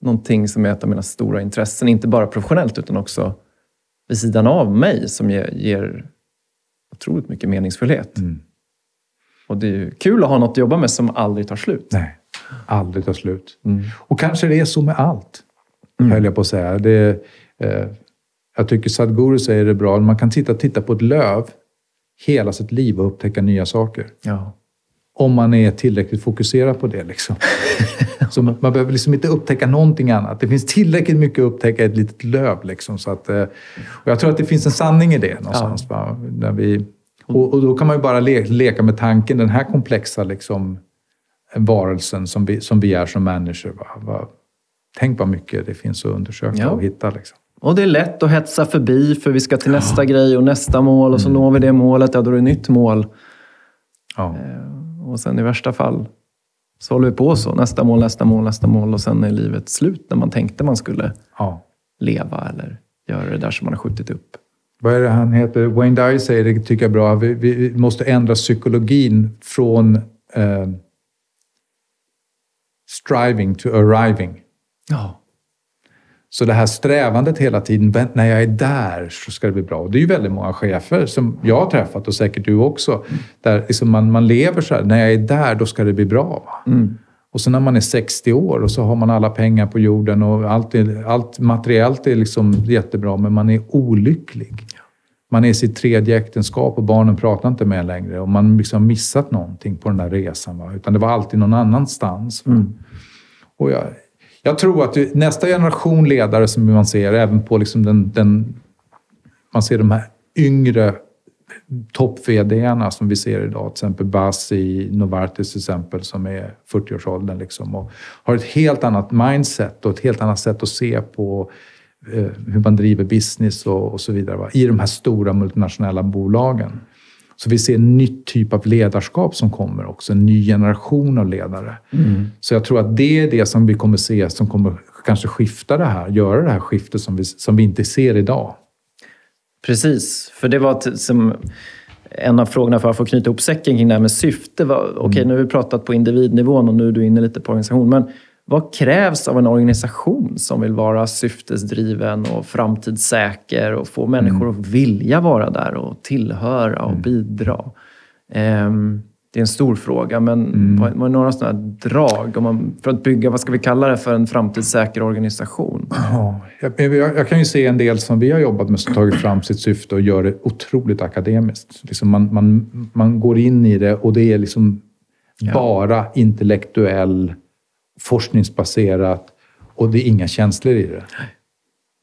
någonting som är ett av mina stora intressen. Inte bara professionellt utan också vid sidan av mig som ger, ger otroligt mycket meningsfullhet. Mm. Och det är kul att ha något att jobba med som aldrig tar slut. Nej, aldrig tar slut. Och kanske det är så med allt, höll jag på att säga. Det, eh, jag tycker Sadhguru säger det bra. Man kan titta, titta på ett löv hela sitt liv och upptäcka nya saker. Ja. Om man är tillräckligt fokuserad på det. Liksom. *laughs* så man, man behöver liksom inte upptäcka någonting annat. Det finns tillräckligt mycket att upptäcka i ett litet löv. Liksom, så att, eh, och jag tror att det finns en sanning i det någonstans. Va? När vi, och, och då kan man ju bara le, leka med tanken, den här komplexa liksom, varelsen som vi, som vi är som människor. Va? Va? Tänk vad mycket det finns att undersöka Ja. och hitta. Liksom. Och det är lätt att hetsa förbi för vi ska till nästa grej och nästa mål och så når vi det målet. Ja, då är det nytt mål. Ja. Och sen i värsta fall så håller vi på så. Nästa mål, nästa mål, nästa mål och sen är livet slut när man tänkte man skulle Ja. leva eller göra det där som man har skjutit upp. Vad är det han heter? Wayne Dyer säger det, tycker jag är bra. Vi, vi måste ändra psykologin från eh, striving to arriving. Ja. Så det här strävandet hela tiden, "Vänt, när jag är där så ska det bli bra. Och det är ju väldigt många chefer som jag har träffat och säkert du också. Där liksom man, man lever så här, när jag är där då ska det bli bra. Va? Och så när man är 60 år och så har man alla pengar på jorden och allt, är, allt materiellt är liksom jättebra men man är olycklig. Man är i sitt tredje äktenskap och barnen pratar inte med en längre och man liksom missat någonting på den där resan. Va? Utan det var alltid någon annanstans. Va? Och jag, jag tror att det- nästa generation ledare som man ser, även på liksom den, den... Man ser de här yngre topp som vi ser idag. Till exempel Bas i Novartis till exempel, som är 40-årsåldern. Liksom, och har ett helt annat mindset och ett helt annat sätt att se på hur man driver business och, och så vidare. Va? I de här stora multinationella bolagen. Så vi ser en ny typ av ledarskap som kommer också. En ny generation av ledare. Så jag tror att det är det som vi kommer se som kommer kanske skifta det här. Göra det här skiftet som vi, som vi inte ser idag. Precis, för det var som en av frågorna för att få knyta ihop säcken kring det här med syfte. Var, Okej, nu har vi pratat på individnivån och nu är du inne lite på organisation. Men vad krävs av en organisation som vill vara syftesdriven och framtidssäker och få människor att vilja vara där och tillhöra och bidra? Ehm, det är en stor fråga, men vad, vad är några sådana drag om man, för att bygga, vad ska vi kalla det för, en framtidssäker organisation? Ja, jag, jag, kan ju se en del som vi har jobbat med som tagit fram sitt syfte och gör det otroligt akademiskt. Liksom man, man, man går in i det och det är liksom bara intellektuell, forskningsbaserat och det är inga känslor i det.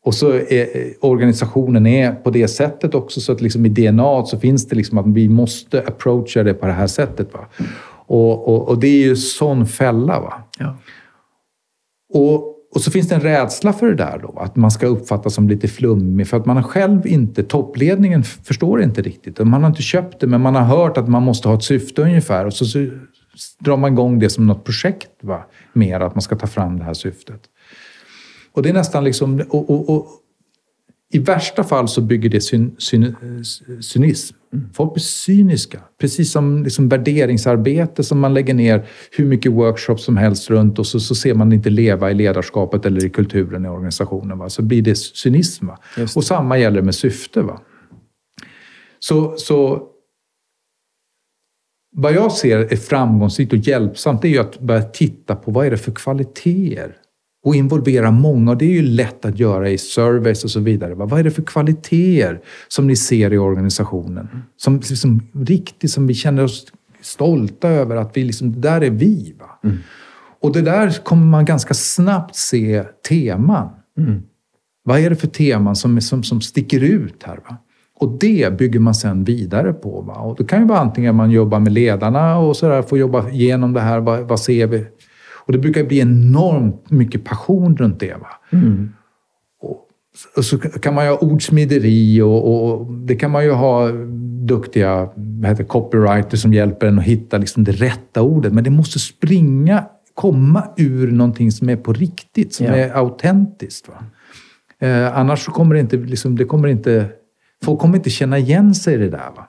Och så är organisationen är på det sättet också så att liksom i DNA så finns det liksom att vi måste approacha det på det här sättet. Va? Och, och, och det är ju sån fälla. Va? Ja. Och, och så finns det en rädsla för det där då, att man ska uppfattas som lite flummig för att man har själv inte, toppledningen förstår inte riktigt. Man har inte köpt det men man har hört att man måste ha ett syfte ungefär och så drar man igång det som något projekt va? mer, att man ska ta fram det här syftet. Och det är nästan liksom, och, och, och, i värsta fall så bygger det syn, syn, cynism. Folk blir cyniska. Precis som liksom värderingsarbete som man lägger ner hur mycket workshops som helst runt och så, så ser man inte leva i ledarskapet eller i kulturen i organisationen. Va? Så blir det cynism. Va? Det. Och samma gäller med syfte. Va? Så, så vad jag ser är framgångsrikt och hjälpsamt det är ju att börja titta på vad är det för kvaliteter och involvera många. Och det är ju lätt att göra i surveys och så vidare. Va? Vad är det för kvaliteter som ni ser i organisationen? Som, som riktigt, som vi känner oss stolta över att vi liksom, det där är vi. Va? Och det där kommer man ganska snabbt se teman. Vad är det för teman som, som, som sticker ut här? Va? Och det bygger man sen vidare på. Va? Och det kan ju vara antingen man jobbar med ledarna och så där, får jobba igenom det här. Vad, vad ser vi? Och det brukar bli enormt mycket passion runt det. Va? Och, och så kan man ju ha ordsmideri och, och det kan man ju ha duktiga heter, copywriters som hjälper en att hitta liksom det rätta ordet. Men det måste springa, komma ur någonting som är på riktigt, som Ja. är autentiskt. Va? Eh, annars så kommer det inte, liksom, det kommer inte, folk kommer inte känna igen sig i det där. Va?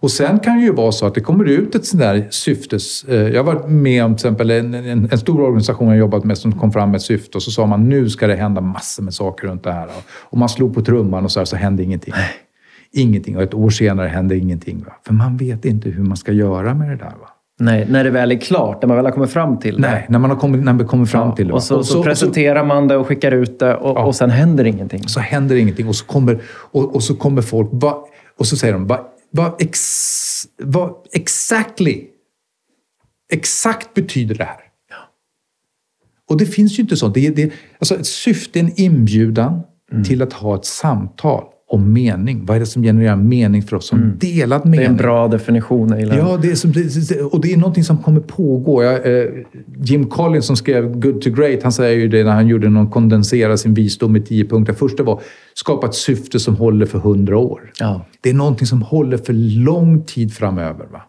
Och sen kan det ju vara så att det kommer ut ett sånt där syftes... Eh, jag har varit med om till exempel en, en, en, stor organisation jag jobbat med som kom fram med ett syfte och så sa man nu ska det hända massor med saker runt det här. Och man slog på trumman och så, här, så hände ingenting. Ingenting. Och ett år senare hände ingenting. Va? För man vet inte hur man ska göra med det där. Va? Nej, när det väl är klart, när man väl har kommit fram till det. Nej, när man har kommit, när man kommer fram ja, till det. Och så, och så, så presenterar man det och skickar ut det och, ja. och sen händer ingenting. Så händer ingenting och så kommer, och, och så kommer folk... Va, och så säger de, vad, vad, ex, vad exactly, exakt betyder det här? Ja. Och det finns ju inte sånt. Det, det, alltså ett syfte, en inbjudan mm. till att ha ett samtal om mening. Vad är det som genererar mening för oss som mm. delad mening? Det är en bra definition. Ja, det är som, och det är någonting som kommer pågå. Jag, eh, Jim Collins som skrev Good to Great, han säger ju det när han gjorde någon kondensera sin visdom i tio punkter. Första var skapa ett syfte som håller för hundra år. Ja. Det är någonting som håller för lång tid framöver. Va?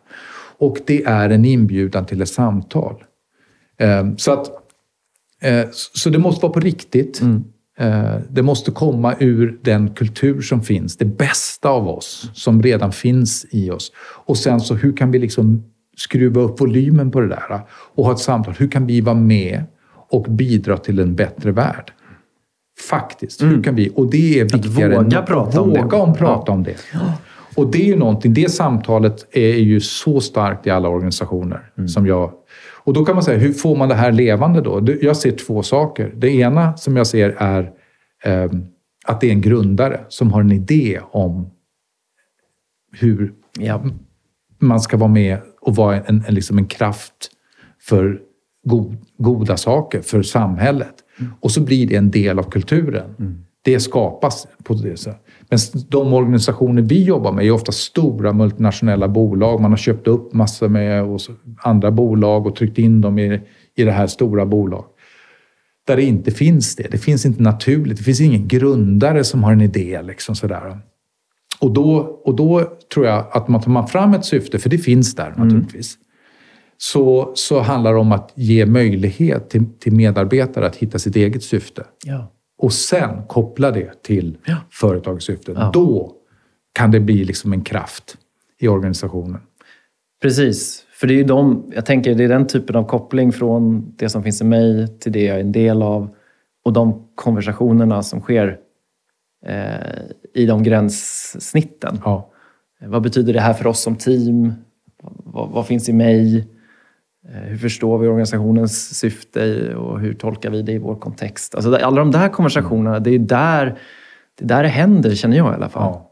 Och det är en inbjudan till ett samtal. Eh, så, att, eh, så det måste vara på riktigt. Mm. Eh, det måste komma ur den kultur som finns, det bästa av oss som redan finns i oss. Och sen så hur kan vi liksom skruva upp volymen på det där och ha ett samtal. Hur kan vi vara med och bidra till en bättre värld? Faktiskt, mm. hur kan vi? Och det är viktigare att våga än prata om våga om prata ja. om det. Och det är ju någonting, det samtalet är ju så starkt i alla organisationer mm. som jag och då kan man säga, hur får man det här levande då? Jag ser två saker. Det ena som jag ser är eh, att det är en grundare som har en idé om hur ja. man ska vara med och vara en, en, liksom en kraft för god, goda saker, för samhället. Mm. Och så blir det en del av kulturen. Mm. Det skapas på det sättet. Men de organisationer vi jobbar med är ofta stora multinationella bolag. Man har köpt upp massor med andra bolag och tryckt in dem i, i det här stora bolaget. Där det inte finns det. Det finns inte naturligt. Det finns ingen grundare som har en idé. Liksom sådär. Och, då, och då tror jag att man tar man fram ett syfte, för det finns där mm. naturligtvis, mm. så, så handlar det om att ge möjlighet till, till medarbetare att hitta sitt eget syfte. Ja och sen koppla det till ja. företagssyftet. Ja. Då kan det bli liksom en kraft i organisationen. Precis, för det är ju de, jag tänker det är den typen av koppling från det som finns i mig till det jag är en del av och de konversationerna som sker eh, i de gränssnitten. Ja. Vad betyder det här för oss som team? Vad, vad finns i mig? Eh, hur förstår vi organisationens syfte och hur tolkar vi det i vår kontext? Alltså alla de där konversationerna, det är där det, där det händer, känner jag i alla fall. Ja.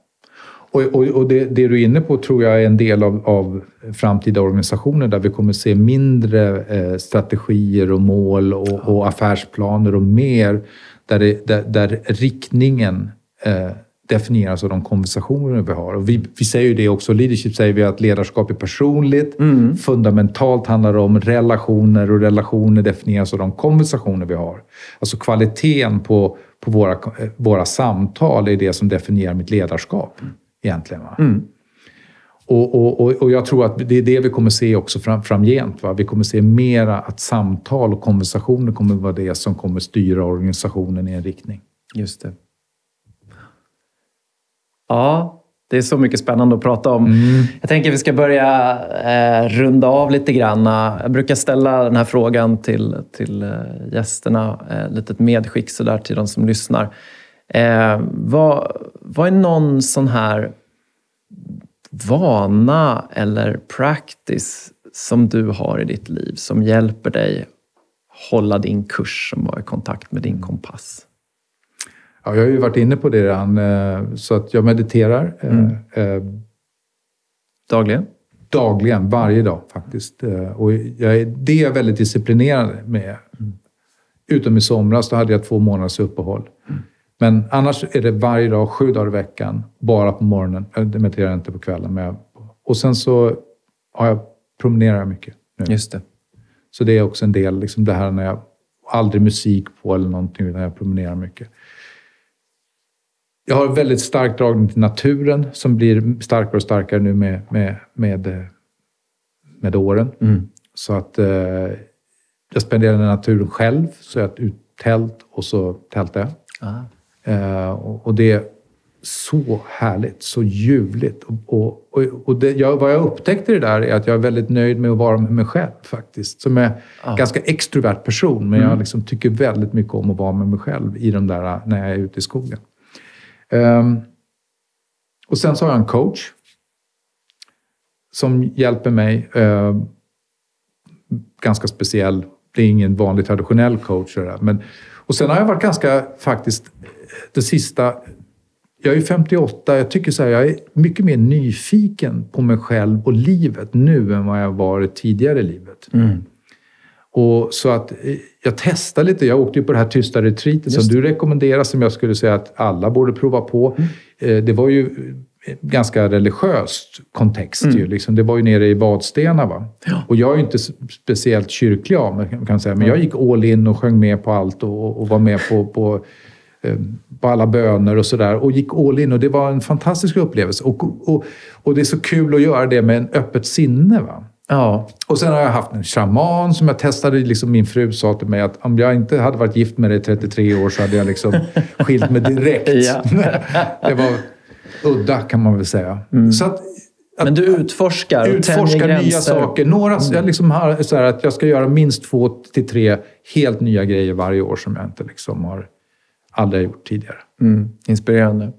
Och, och, och det, det, du är inne på tror jag är en del av, av framtida organisationer där vi kommer se mindre eh, strategier och mål och, ja. och, affärsplaner och mer där, det, där, där riktningen eh, definieras av de konversationer vi har. Och vi, vi säger ju det också, leadership säger vi att ledarskap är personligt. Mm. Fundamentalt handlar det om relationer och relationer definieras av de konversationer vi har. Alltså kvaliteten på, på våra, våra samtal är det som definierar mitt ledarskap egentligen. Mm. Och, och, och, jag tror att det är det vi kommer se också fram, framgent. Va? Vi kommer se mera att samtal och konversationer kommer vara det som kommer styra organisationen i en riktning. Just det. Ja, det är så mycket spännande att prata om. Mm. Jag tänker att vi ska börja eh, runda av lite grann. Jag brukar ställa den här frågan till, till eh, gästerna. Eh, litet medskick sådär till de som lyssnar. Eh, vad, vad är någon sån här vana eller practice som du har i ditt liv som hjälper dig hålla din kurs, som var i kontakt med din kompass? Ja, jag har ju varit inne på det redan, eh, så att jag mediterar. Eh, mm. Eh, dagligen? Dagligen, varje dag faktiskt. Och jag är, det är jag väldigt disciplinerad med. Mm. Utom i somras, då hade jag två månaders uppehåll. Mm. Men annars är det varje dag, sju dagar i veckan, bara på morgonen. Jag mediterar inte på kvällen. Men jag, och sen så har jag promenerar mycket nu. Just det. Så det är också en del, liksom det här när jag aldrig musik på eller någonting, utan jag promenerar mycket. Jag har väldigt stark dragning till naturen som blir starkare och starkare nu med, med, med, med åren. Mm. Så att eh, jag spenderar naturen själv, så jag ut tält och så tältar jag. Ah. Eh, och, och, det så härligt, så ljuvligt. Och, och, och, det, jag, vad jag upptäckte det där är att jag är väldigt nöjd med att vara med mig själv faktiskt. Som är Ja. ganska extrovert person, men jag liksom tycker väldigt mycket om att vara med mig själv i de där, när jag är ute i skogen. Ehm, och sen så har jag en coach som hjälper mig. Ehm, ganska speciell. Det är ingen vanlig traditionell coach. Men, och sen har jag varit ganska, faktiskt, det sista... Jag är 58. Jag tycker så här, jag är mycket mer nyfiken på mig själv och livet nu än vad jag varit tidigare i livet. Mm. Och så att eh, jag testar lite. Jag åkte ju på det här tysta retreatet som du rekommenderar, som jag skulle säga att alla borde prova på. Eh, Det var ju eh, ganska religiöst kontext. Ju, liksom. Det var ju nere i Vadstena. Va? Ja. Och jag är ju inte speciellt kyrklig av mig, kan man säga. Men jag gick all in och sjöng med på allt och, och var med på, på, på alla böner och sådär. Och gick all in och det var en fantastisk upplevelse. Och, och, och det är så kul att göra det med en öppet sinne. Va? Ja. Och sen har jag haft en shaman som jag testade. Liksom min fru sa till mig att om jag inte hade varit gift med dig i 33 år så hade jag liksom *laughs* skilt mig direkt. Ja. *laughs* det var udda kan man väl säga. Så att, att Men du utforskar och tänjer utforska nya gränser. saker. Några, Jag liksom har så här att jag ska göra minst två till tre helt nya grejer varje år som jag inte liksom har aldrig gjort tidigare. Mm, inspirerande.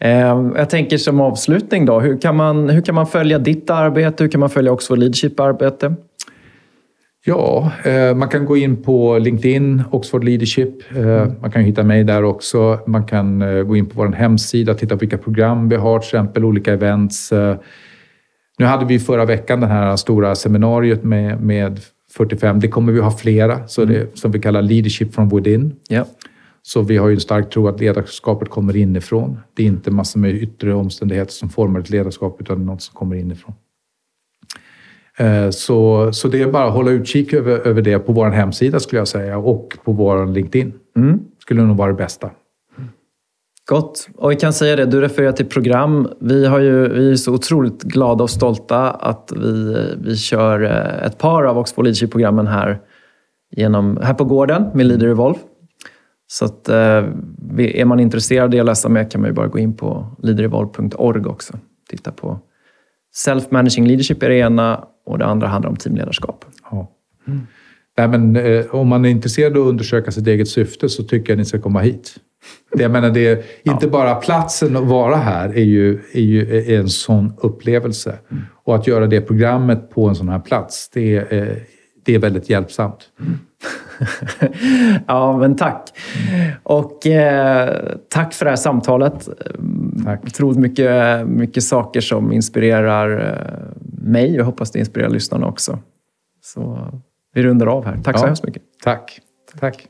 Eh, jag tänker som avslutning då, hur kan, man, hur kan man följa ditt arbete? Hur kan man följa Oxford Leadership-arbete? Ja, eh, man kan gå in på LinkedIn, Oxford Leadership. Eh, Man kan hitta mig där också. Man kan eh, gå in på vår hemsida och titta på vilka program vi har, till exempel olika events. Nu hade vi förra veckan det här stora seminariet med, med 45. Det kommer vi ha flera, så det, som vi kallar Leadership from within. Ja. Så vi har ju en stark tro att ledarskapet kommer inifrån. Det är inte massor med yttre omständigheter som formar ett ledarskap, utan något som kommer inifrån. Eh, så, så det är bara att hålla utkik över, över det på vår hemsida skulle jag säga och på vår LinkedIn. Mm. Skulle nog vara det bästa. Gott. Och vi kan säga det, du refererar till program. Vi, har ju, vi är så otroligt glada och stolta att vi, vi kör eh, ett par av Oxford Leadership-programmen här, genom, här på gården med Leader Evolve. Så att, eh, är man intresserad av det och läsa mer kan man ju bara gå in på leaderevolve.org också. Titta på Self-Managing Leadership är det ena och det andra handlar om teamledarskap. Ja. Nej, men, eh, om man är intresserad av att undersöka sitt eget syfte så tycker jag ni ska komma hit. Det, jag menar, det är inte bara platsen att vara här är ju, är ju är en sån upplevelse. Och att göra det programmet på en sån här plats, det är, eh, det är väldigt hjälpsamt. *laughs* ja, men tack. Och eh, tack för det här samtalet. Tack. Otroligt mycket, mycket saker som inspirerar eh, mig. Jag hoppas det inspirerar lyssnarna också. Så vi rundar av här. Tack så Ja. hemskt mycket. Tack. Tack.